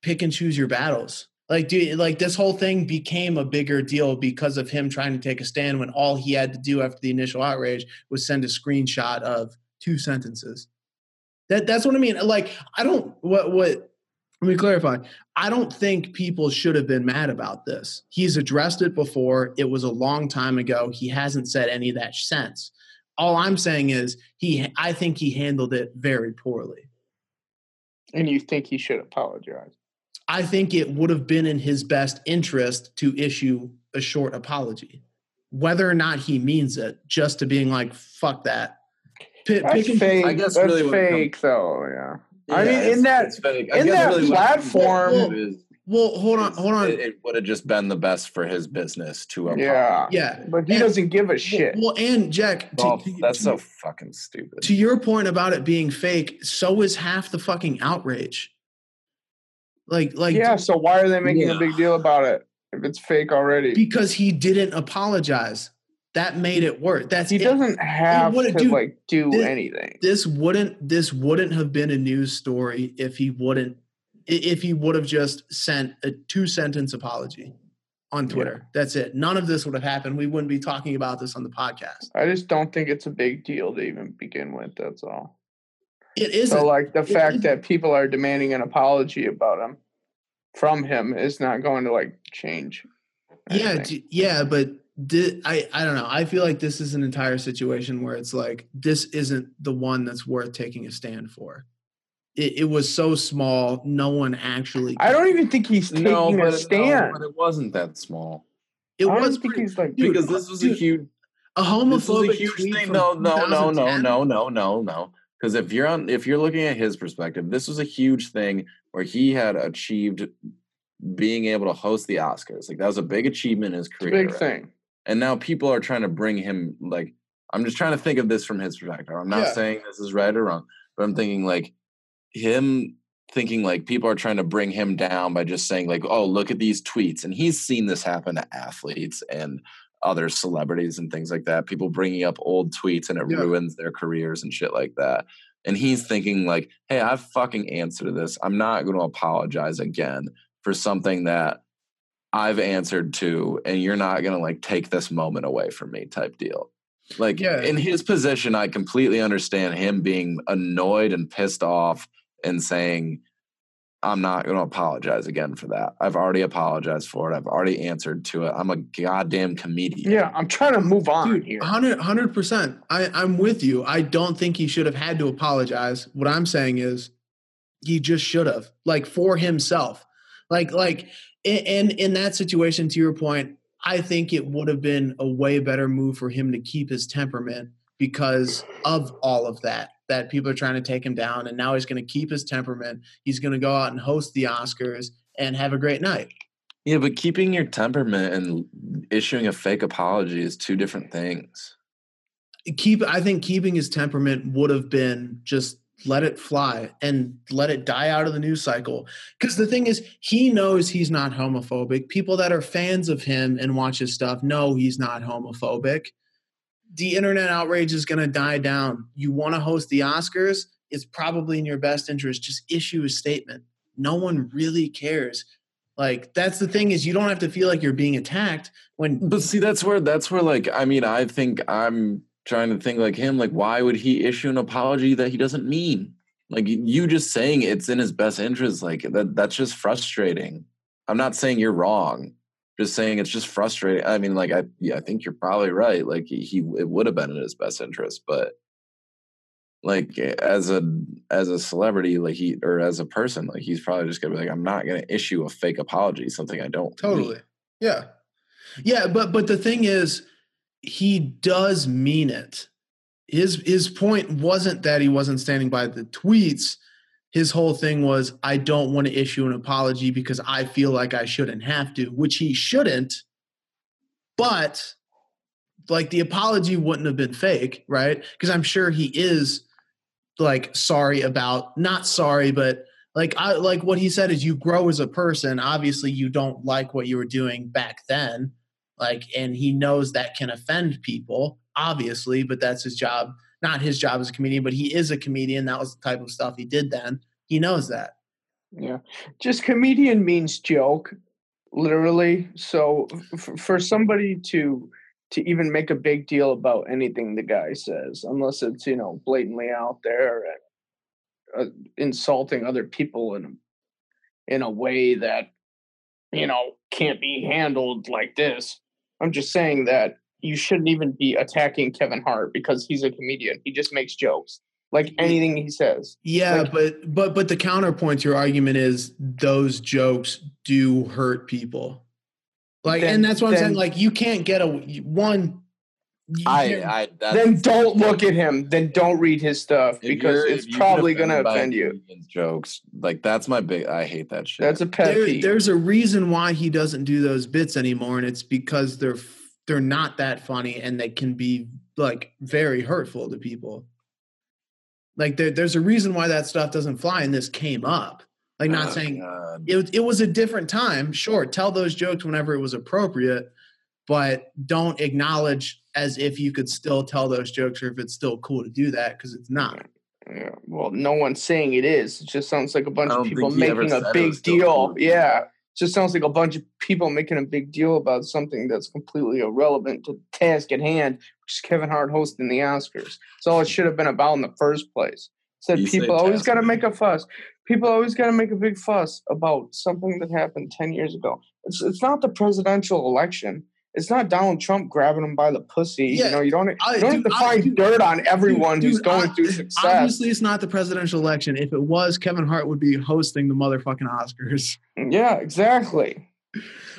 Pick and choose your battles. Like, dude, like this whole thing became a bigger deal because of him trying to take a stand when all he had to do after the initial outrage was send a screenshot of two sentences. That that's what I mean. Like, I don't what what let me clarify. I don't think people should have been mad about this. He's addressed it before. It was a long time ago. He hasn't said any of that since. All I'm saying is he I think he handled it very poorly.
And you think he should apologize?
I think it would have been in his best interest to issue a short apology. Whether or not he means it, just to being like, fuck that. P-
That's
pick and-
fake.
I guess
That's
really what it
fake, though. Yeah. I mean, in that-
it's fake. I
in that
really what it comes down
platform-
to is-
Well, hold on, hold on.
It, it would have just been the best for his business to apologize.
Yeah.
yeah.
But he
And-
doesn't give a shit.
Well, and Jack, to,
Oh,
to-
that's
to-
so fucking stupid.
to your point about it being fake, so is half the fucking outrage. Like, like,
yeah. So why are they making
Yeah.
a big deal about it if it's fake already?
because he didn't apologize. That made it worse. That's
he
it.
doesn't have to
do-
like do
this-
anything.
This wouldn't. This wouldn't have been a news story if he wouldn't. If he would have just sent a two sentence apology on Twitter. That's it. None of this would have happened. We wouldn't be talking about this on the podcast.
I just don't think it's a big deal to even begin with. That's all.
It isn't.
So like the
It
fact
isn't.
that people are demanding an apology about him from him is not going to like change.
Yeah, d- yeah, but di- I I don't know. I feel like this is an entire situation where it's like this isn't the one that's worth taking a stand for. It, it was so small, no one actually.
I don't even think he's taking
no, but,
a
no,
stand.
but it wasn't that small.
It
I don't
was
think
pretty-
he's like
Dude,
because this was a huge,
a
this was
homophobic
a huge thing. No, no, no, no, no, no, no, no. Because if you're on, if you're looking at his perspective, this was a huge thing where he had achieved being able to host the Oscars. Like that was a big achievement in his career.
big thing.
And now people are trying to bring him like I'm just trying to think of this from his perspective. I'm not
Yeah.
saying this is right or wrong, but I'm thinking like him thinking like people are trying to bring him down by just saying like, "Oh, look at these tweets." And he's seen this happen to athletes and other celebrities and things like that. People bringing up old tweets and it
Yeah.
ruins their careers and shit like that. And he's thinking like, "Hey, I've fucking answered this. I'm not going to apologize again for something that I've answered to, and you're not gonna like take this moment away from me, type deal. Like
Yeah.
in his position, I completely understand him being annoyed and pissed off and saying, I'm not gonna apologize again for that. I've already apologized for it. I've already answered to it. I'm a goddamn comedian.
Yeah, I'm trying to move on
Dude,
here.
100 percent. I I'm with you. I don't think he should have had to apologize. What I'm saying is, he just should have, like for himself, like like, a- and in that situation, to your point, I think it would have been a way better move for him to keep his temperament because of all of that. That people are trying to take him down, and now he's going to keep his temperament. He's going to go out and host the Oscars and have a great night.
Yeah, but keeping your temperament and issuing a fake apology is two different things.
keep i think keeping his temperament would have been just let it fly and let it die out of the news cycle because the thing is he knows he's not homophobic people that are fans of him and watch his stuff know he's not homophobic the internet outrage is going to die down you want to host the oscars it's probably in your best interest just issue a statement no one really cares like that's the thing is you don't have to feel like you're being attacked when
But see, that's where that's where like I mean, I think I'm trying to think like him. Like, why would he issue an apology that he doesn't mean? Like you just saying it's in his best interest, like that that's just frustrating. I'm not saying you're wrong. Just saying it's just frustrating. I mean, like I yeah, I think you're probably right. Like he, he it would have been in his best interest, but like as a as a celebrity, like he or as a person, like he's probably just gonna be like, I'm not gonna issue a fake apology, something I don't mean."
Totally. Yeah. Yeah, but but the thing is he does mean it. his his point wasn't that he wasn't standing by the tweets. His whole thing was, I don't want to issue an apology because I feel like I shouldn't have to, which he shouldn't. But like the apology wouldn't have been fake, right? Because I'm sure he is like sorry about not sorry, but like I like what he said is you grow as a person. Obviously, you don't like what you were doing back then, like, and he knows that can offend people, obviously, but that's his job. Not his job as a comedian, but he is a comedian. That was the type of stuff he did then. He knows that.
Yeah, just comedian means joke, literally. So f- for somebody to to even make a big deal about anything the guy says, unless it's you know blatantly out there and uh, insulting other people in in a way that you know can't be handled like this. I'm just saying that you shouldn't even be attacking Kevin Hart because he's a comedian. He just makes jokes like anything he says.
Yeah,
Like-
but but but the counterpoint to your argument is those jokes do hurt people. Like,
Then-
and that's what I'm saying. Like, you can't get a one.
I, I that's,
then don't look at him. Then don't read his stuff because it's
if you get
probably going to
offended by a
offend you.
Jokes like that's my big. I hate that shit.
That's a pet
there,
peeve.
there's a reason why he doesn't do those bits anymore, and it's because they're f- they're not that funny, and they can be like very hurtful to people. Like there, there's a reason why that stuff doesn't fly, and this came up. Like not
Oh,
saying
God.
it, it was a different time. Sure, tell those jokes whenever it was appropriate, but don't acknowledge as if you could still tell those jokes or if it's still cool to do that because it's not.
Yeah, well, no one's saying it is. It just sounds like a bunch of people
think he ever
making a big deal.
cool.
Yeah. Just sounds like a bunch of people making a big deal about something that's completely irrelevant to the task at hand, which is Kevin Hart hosting the Oscars. That's all it should have been about in the first place. Said
You
people always got to make a fuss. People always got to make a big fuss about something that happened 10 years ago. It's, it's not the presidential election. It's not Donald Trump grabbing him by the pussy.
Yeah,
you know, you don't, you don't
dude,
have to find
dude,
dirt on everyone who's
dude,
going
I-
through success.
Obviously, it's not the presidential election. If it was, Kevin Hart would be hosting the motherfucking Oscars.
Yeah, exactly.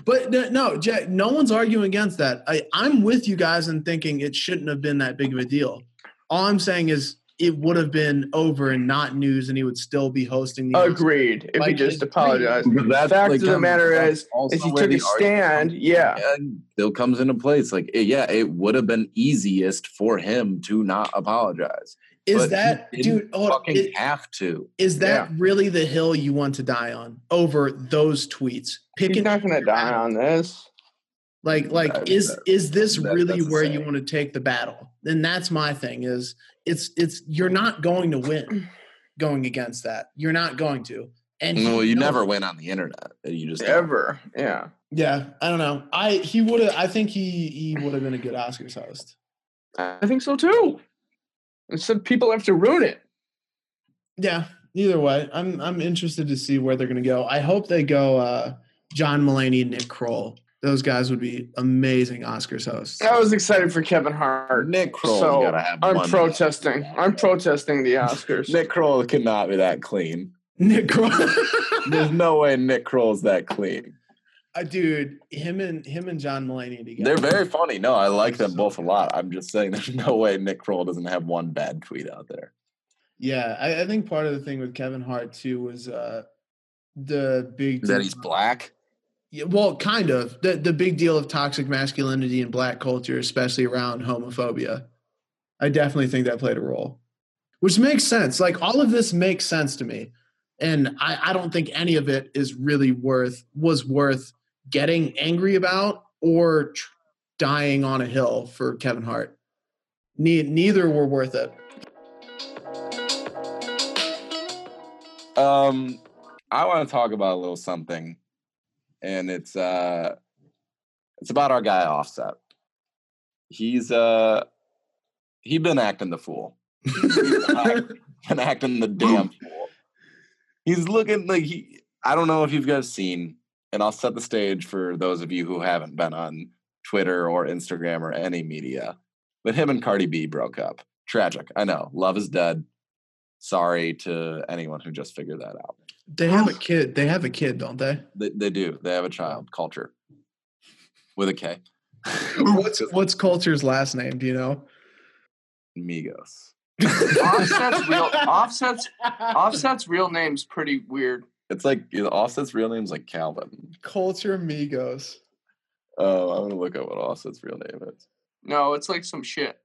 But no, no, Jack, no one's arguing against that. I, I'm with you guys in thinking it shouldn't have been that big of a deal. All I'm saying is it would have been over and not news, and he would still be hosting the. Oscars.
Agreed. If he just apologized.
But that's,
Fact
like,
of the
um,
matter is,
also
Is he took a stand,
comes-
yeah.
and still comes into place. Like, yeah, it would have been easiest for him to not apologize.
Is
but he
that,
didn't
dude? hold on.
Fucking
Is,
have to.
is that really the hill you want to die on over those tweets?
He's
Picking
not going to die on this.
like like
That-
is
that-
is this really where you want to take the battle? And that's my thing is it's it's you're not going to win going against that. You're not going to. And he
No, you never
it.
win on the internet. You just don't.
Ever. Yeah.
Yeah, I don't know. I he would have. I think he he would have been a good Oscars host.
I think so too. Instead, people have to ruin it.
Yeah. Either way, I'm I'm interested to see where they're going to go. I hope they go uh, John Mulaney and Nick Kroll. Those guys would be amazing Oscars hosts.
I was excited for Kevin Hart.
Nick Kroll
So,
gotta have
I'm
one.
protesting. I'm protesting the *laughs* Oscars.
Nick Kroll cannot be that clean.
Nick Kroll, *laughs*
There's no way Nick Kroll's that clean.
Uh, dude. Him and him and John Mulaney together.
They're very funny. No, I like them both a lot. I'm just saying *laughs* there's no way Nick Kroll doesn't have one bad tweet out there.
Yeah, I, I think part of the thing with Kevin Hart too was uh, the big
That he's black.
Yeah, well, kind of the the big deal of toxic masculinity in black culture, especially around homophobia. I definitely think that played a role, which makes sense. Like all of this makes sense to me, and I, I don't think any of it is really worth was worth getting angry about or tr- dying on a hill for Kevin Hart. Ne- neither were worth it.
Um, I want to talk about a little something, and it's uh, it's about our guy Offset. He's uh, he been acting the fool. He's *laughs* *laughs* been acting the damn fool. He's looking like he. I don't know if you've guys seen, and I'll set the stage for those of you who haven't been on Twitter or Instagram or any media. But him and Cardi B broke up. Tragic. I know. Love is dead. Sorry to anyone who just figured that out.
They have a kid. They have a kid, don't they?
They, they do. They have a child, Culture, with a K.
What's what's Culture's last name? Do you know?
Migos.
Offset's real *laughs* Offset's Offset's real name's pretty weird.
It's like you know, Offset's real name's like Calvin.
Culture Migos.
Oh, I'm gonna look up what Offset's real name is.
No, it's like some shit.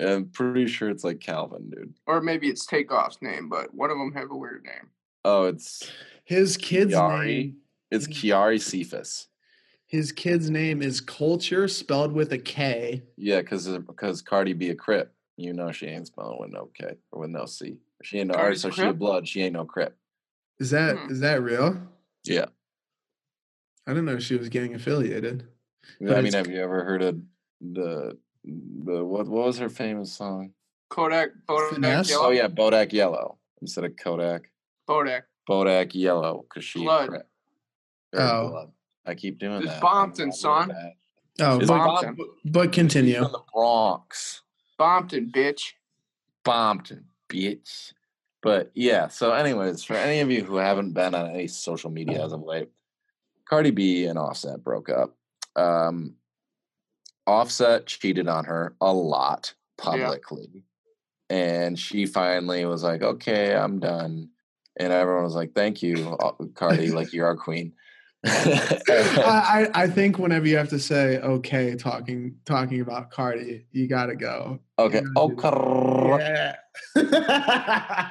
I'm pretty sure it's like Calvin, dude.
Or maybe it's Takeoff's name, but one of them have a weird name.
Oh, it's
His kid's
Yari.
name.
it's. Kiari Cephas.
His kid's name is Culture, spelled with a K.
Yeah, because because Cardi B a Crip. You know she ain't spelling with no K or with no C. She ain't no. Or
Cardi's
so
a
she a blood. She ain't no Crip.
Is that is
Hmm.
that real?
Yeah.
I didn't know she was gang affiliated. But
I mean, have you ever heard of the the what what was her famous song?
Kodak Bodak
Finesse?
Yellow.
Oh yeah, Bodak Yellow instead of Kodak.
Bodak.
Bodak Yellow because she
Blood.
Crip.
Oh.
blood. I keep doing
It's
that.
Bompton,
I'm
son.
really.
Oh,
It's
but,
Bompton.
but continue.
From the Bronx.
Bompton, bitch.
Bompton, bitch. But yeah, so anyways, for any of you who haven't been on any social media as of late, Cardi B and Offset broke up. Um, Offset cheated on her a lot publicly. And she finally was like, okay, I'm done. And everyone was like, thank you, uh, Cardi, like you're our queen. *laughs*
I, I *laughs* think whenever you have to say okay talking talking about Cardi, you gotta go.
okay.
Okay.
Oh,
Yeah.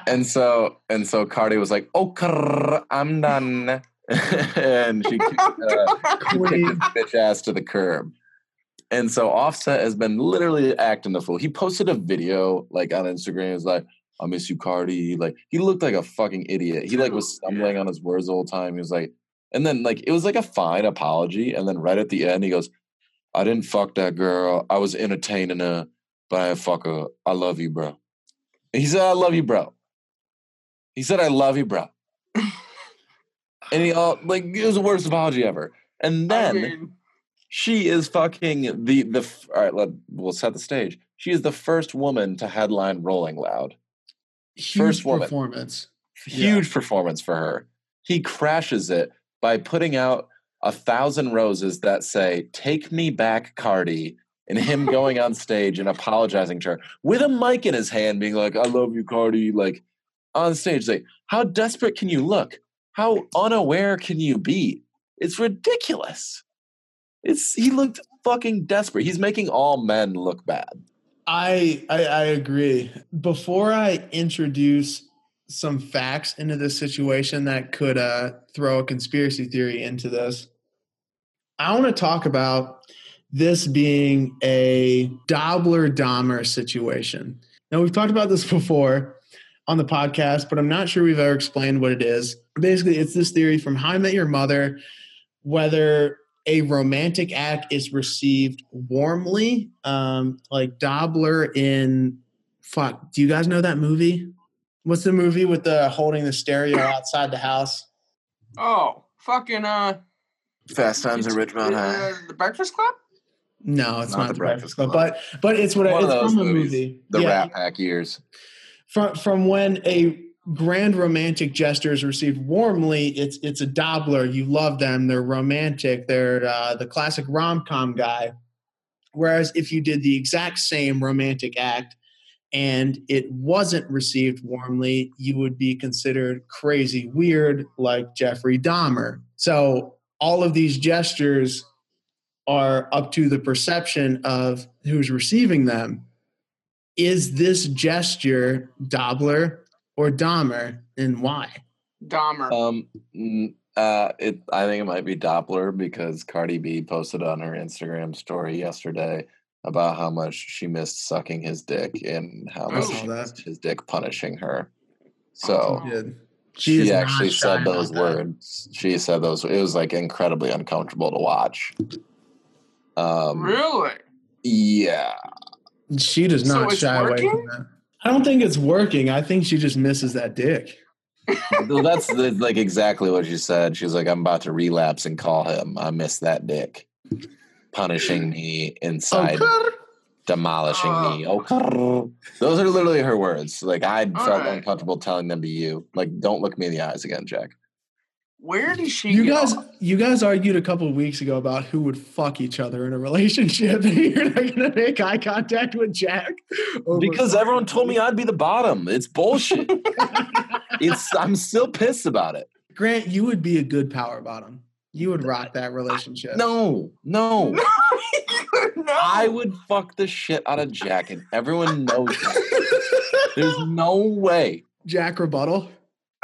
and so and so Cardi was like, "Oh, crrr, I'm done," *laughs* and she kicked, uh, she kicked bitch ass to the curb. And so Offset has been literally acting the fool. He posted a video like on Instagram. He was like, "I miss you, Cardi." Like he looked like a fucking idiot. He like was stumbling on his words the whole time. He was like, and then like it was like a fine apology, and then right at the end he goes, "I didn't fuck that girl. I was entertaining her, but I fuck her. I love you, bro." And he said, "I love you, bro." He said, "I love you, bro." *laughs* and he all like it was the worst apology ever. And
I
then
mean,
she is fucking the the. All right, let we'll set the stage. She is the first woman to headline Rolling Loud.
Huge
First woman.
performance. Yeah.
Huge performance for her. He crashes it by putting out a thousand roses that say "Take me back, Cardi," and him *laughs* going on stage and apologizing to her with a mic in his hand, being like, "I love you, Cardi." Like on stage, like how desperate can you look? How unaware can you be? It's ridiculous. It's he looked fucking desperate. He's making all men look bad.
I, I I agree. Before I introduce some facts into this situation that could uh, throw a conspiracy theory into this, I want to talk about this being a Dobler Dahmer situation. Now we've talked about this before on the podcast, but I'm not sure we've ever explained what it is. Basically, it's this theory from How I Met Your Mother, whether a romantic act is received warmly, um, like Dobler in fuck. Do you guys know that movie? What's the movie with the holding the stereo outside the house?
oh, fucking uh,
Fast Times at Ridgemont High.
uh, the Breakfast Club.
No, it's
Not
not,
The
the
Breakfast
Breakfast Club,
Club.
but but it's what
One of
it's
those
from a
movies.
movie.
The
Yeah,
Rat Pack years.
from from when a grand romantic gestures received warmly. It's it's a dobler you love them. They're romantic. They're uh, the classic rom-com guy. Whereas if you did the exact same romantic act and it wasn't received warmly you would be considered crazy weird like jeffrey dahmer. So all of these gestures are up to the perception of who's receiving them. Is this gesture Dobler or Dahmer, and why?
Dahmer.
Um, uh, it. I think it might be Dobler because Cardi B posted on her Instagram story yesterday about how much she missed sucking his dick and how much she missed his dick punishing her. So
Oh.
Did
she, actually said
about
those
that.
words. She said those. It was like incredibly uncomfortable to watch. Um,
really?
yeah,
She does not
it's
shy away from that. I don't think it's working. I think she just misses that dick. *laughs*
well, that's the, like exactly what she said. She's like, "I'm about to relapse and call him. I miss that dick, punishing me inside." demolishing me. Oh, those are literally her words. Like I felt
Alright.
uncomfortable telling them to you. Like, don't look me in the eyes again, Jack.
Where did she?
You guys,
off?
you guys argued a couple of weeks ago about who would fuck each other in a relationship. *laughs* and You're not gonna make eye contact with Jack
Because everyone told me I'd be the bottom. It's bullshit. *laughs* it's I'm still pissed about it.
Grant, you would be a good power bottom. You would rock that relationship.
No, no. *laughs*
no.
I would fuck the shit out of Jack, and everyone knows that. There's no way.
Jack rebuttal.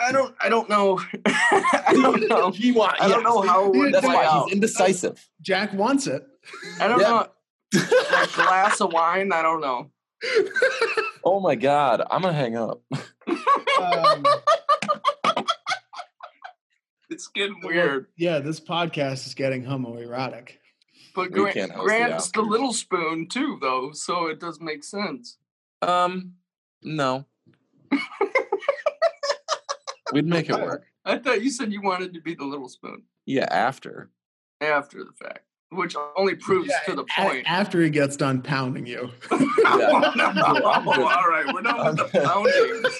I don't. I don't know. *laughs* I don't know.
He want,
I don't know how it
That's why
out.
he's indecisive.
Jack wants it.
I don't
Yeah.
know. a glass of wine. I don't know.
Oh my god, I'm gonna hang up.
Um, *laughs*
It's getting weird.
yeah, this podcast is getting homoerotic.
But
We
Grant,
can't the
the little spoon too, though, so it does make sense.
Um, no. We'd make it work. *laughs*
I thought you said you wanted to be the little spoon
Yeah, after.
after the fact, which only proves to the
A-
point.
after he gets done pounding you.
Oh, *laughs* no. All right, we're done with the *laughs* poundings.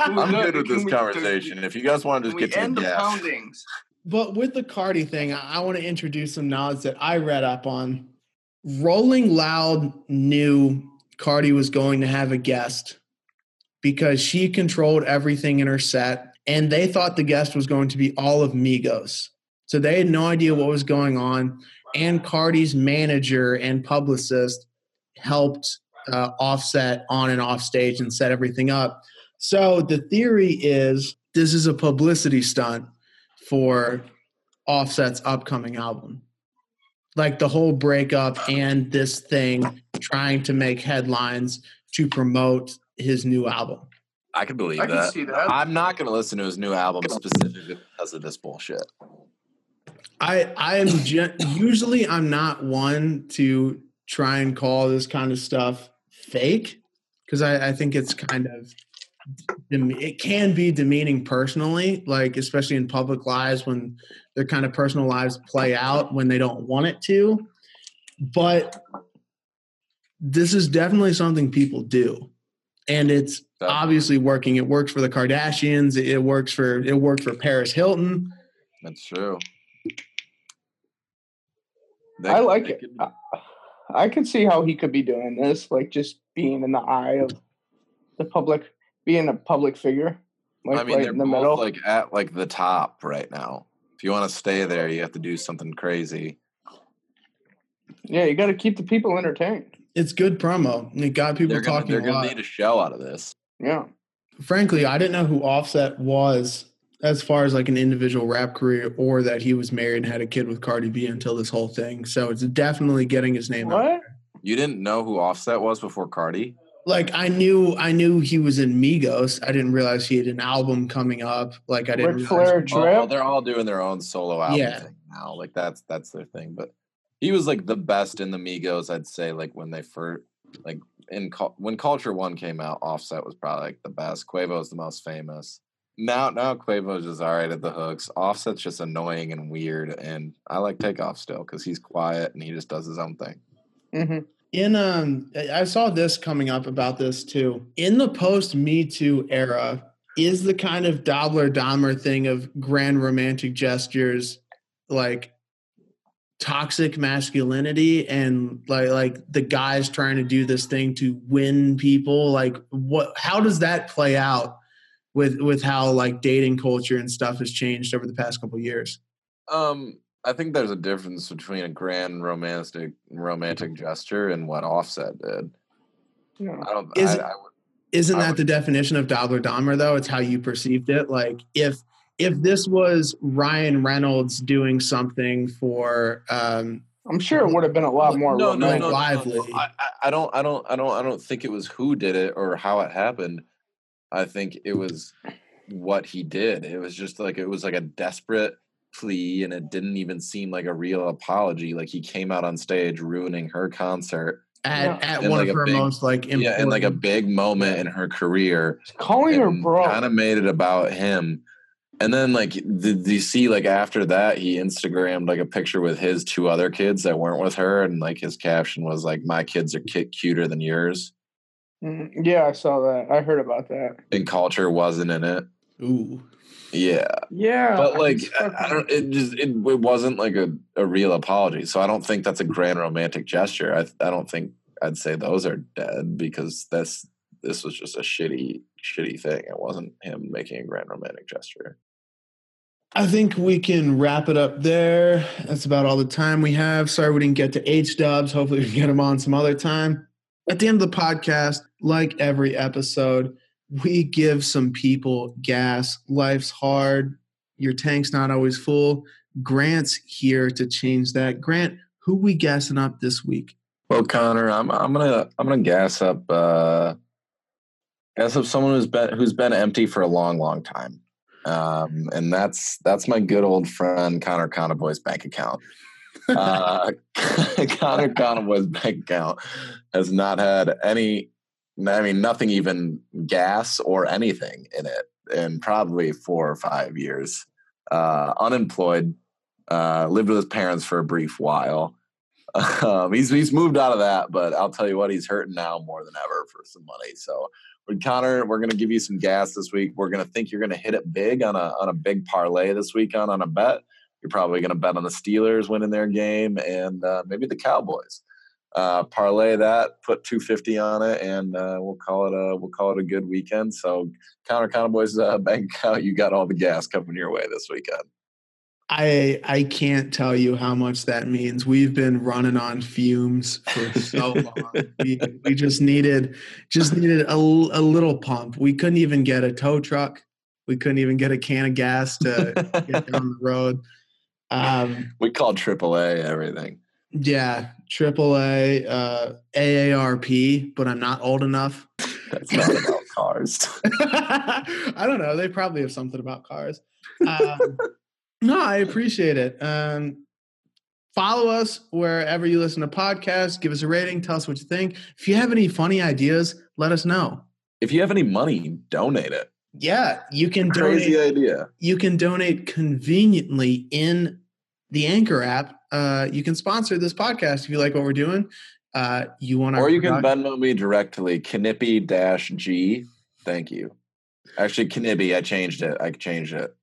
I'm
No,
good with this
we-
conversation. If you guys want to just get to
end
the
the poundings?
But with the Cardi thing, I, I want to introduce some nods that I read up on. Rolling Loud knew Cardi was going to have a guest because she controlled everything in her set, and they thought the guest was going to be all of Migos. So they had no idea what was going on. And Cardi's manager and publicist helped uh, offset on and off stage and set everything up. So the theory is this is a publicity stunt for Offset's upcoming album. Like the whole breakup and this thing trying to make headlines to promote his new album.
I can believe
I can
that.
see that.
I'm not going to listen to his new album specifically because of this bullshit.
I I am gen- usually I'm not one to try and call this kind of stuff fake because I, I think it's kind of it can be demeaning personally, like especially in public lives when their kind of personal lives play out when they don't want it to. But this is definitely something people do, and it's obviously working. It works for the Kardashians. It works for it worked for Paris Hilton.
That's true. They
I like it.
could-
I, I can see how he could be doing this, like just being in the eye of the public, being a public figure, like
I mean,
right
they're
in the
both
middle.
like at like the top right now. If you want to stay there, you have to do something crazy.
yeah, you got to keep the people entertained.
It's good promo. It got people
They're gonna,
talking
they're gonna need a show out of this.
Yeah,
Frankly, I didn't know who Offset was as far as like an individual rap career, or that he was married and had a kid with Cardi B until this whole thing. So it's definitely getting his name out.
what?
You didn't know who Offset was before Cardi?
Like I knew, I knew he was in Migos. I didn't realize he had an album coming up. Like I didn't.
Ric
realize-
Flair
Oh, well,
drip.
they're all doing their own solo album
Yeah.
thing now. Like that's that's their thing. But he was like the best in the Migos, I'd say. Like when they first, like in when Culture One came out, Offset was probably like the best. Quavo is the most famous. Now, now Quavo's just all right at the hooks. Offset's just annoying and weird, and I like Takeoff still because he's quiet and he just does his own thing.
hmm
in um I I saw this coming up about this too. In the post Me Too era, is the kind of Dobler Dahmer thing of grand romantic gestures like toxic masculinity and like like the guys trying to do this thing to win people like what how does that play out with with how like dating culture and stuff has changed over the past couple years
Um, I think there's a difference between a grand romantic romantic gesture and what Offset did.
Yeah.
I don't.
Is,
I, I would,
isn't
I
that
would-
the definition of Dobler Dahmer though? It's how you perceived it. Like if if this was Ryan Reynolds doing something for um
I'm sure it would have been a lot more.
no, no, no,
romantic.
no, no,
lively.
I, I- I don't, I don't, I don't, I don't think it was who did it or how it happened. I think it was what he did. It was just like it was like a desperate plea, and it didn't even seem like a real apology. Like he came out on stage ruining her concert,
at,
Yeah.
at one
like
of her
big-
most like
yeah, and like a big moment in her career.
Calling her bro.
Kind of made it about him. And then, like, did, did you see, like, after that, he Instagrammed, like, a picture with his two other kids that weren't with her. And, like, his caption was, like, my kids are ki- cuter than yours.
Mhm. Yeah, I saw that. I heard about that.
And culture wasn't in it.
Ooh.
Yeah,
Yeah,
but like I, I don't. It just it, it wasn't like a, a real apology. So I don't think that's a grand romantic gesture. I I don't think I'd say those are dead because that's this was just a shitty shitty thing. It wasn't him making a grand romantic gesture.
I think we can wrap it up there. That's about all the time we have. Sorry we didn't get to H Dubs. Hopefully we can get him on some other time. At the end of the podcast, like every episode, we give some people gas. Life's hard. Your tank's not always full. Grant's here to change that. Grant, who we gassing up this week?
Well, Connor, I'm I'm gonna I'm gonna gas up uh gas up someone who's been who's been empty for a long, long time. Um, and that's that's my good old friend Connor Conboy's bank account. Uh, *laughs* *laughs* Connor Conboy's bank account has not had any I mean nothing even gas or anything in it in probably four or five years. Uh, unemployed, uh, lived with his parents for a brief while. *laughs* Um, he's he's moved out of that, but I'll tell you what, he's hurting now more than ever for some money. So, Connor, we're going to give you some gas this week. We're going to think you're going to hit it big on a on a big parlay this weekend on a bet. You're probably going to bet on the Steelers winning their game and uh, maybe the Cowboys. Uh, parlay that, put 250 on it, and uh, we'll call it a we'll call it a good weekend. So, Connor Conboy's uh, *laughs* bank account, you got all the gas coming your way this weekend.
I I can't tell you how much that means. We've been running on fumes for so *laughs* long. we, we just needed just needed a, a little pump. We couldn't even get a tow truck. We couldn't even get a can of gas to get down the road. Um,
we called AAA everything.
yeah, AAA, uh, AARP, but I'm not old enough.
That's not about cars. *laughs*
I don't know. They probably have something about cars. Um, no, I appreciate it. Um, follow us wherever you listen to podcasts. Give us a rating. Tell us what you think. If you have any funny ideas, let us know.
If you have any money, donate it.
Yeah, you can
Crazy
donate.
idea.
You can donate conveniently in the Anchor app. Uh, you can sponsor this podcast if you like what we're doing. Uh, you want
Or you can
product-
Venmo me directly, Knippy dash G. Thank you. Actually, Knibby, I changed it. I changed it.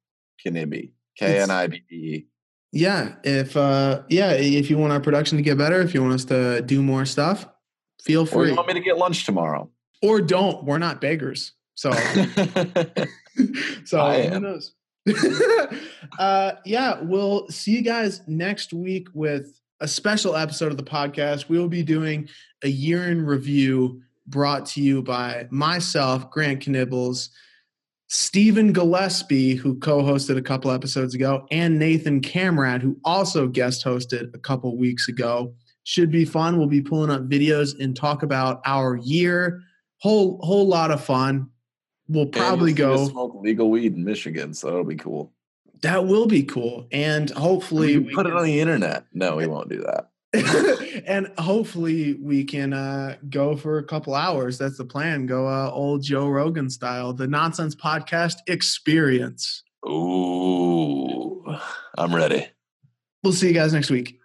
Knibby. K N I B E.
Yeah, if uh yeah, if you want our production to get better, if you want us to do more stuff, feel
Or
free.
you want me to get lunch tomorrow?
Or don't. We're not beggars. So *laughs* *laughs* so who knows? *laughs* uh yeah, we'll see you guys next week with a special episode of the podcast. We will be doing a year in review brought to you by myself, Grant Knibbles, Stephen Gillespie, who co-hosted a couple episodes ago, and Nathan Camrad, who also guest hosted a couple weeks ago. Should be fun. We'll be pulling up videos and talk about our year. Whole whole lot of fun. We'll probably
you'll see us
go.
smoke legal weed in Michigan, so that'll be cool.
That will be cool, and hopefully
We put it on the internet. No, we won't do that. *laughs*
and hopefully we can uh, go for a couple hours. That's the plan. Go uh, old Joe Rogan style, the Nonsense Podcast Experience.
Ooh, I'm ready.
We'll see you guys next week.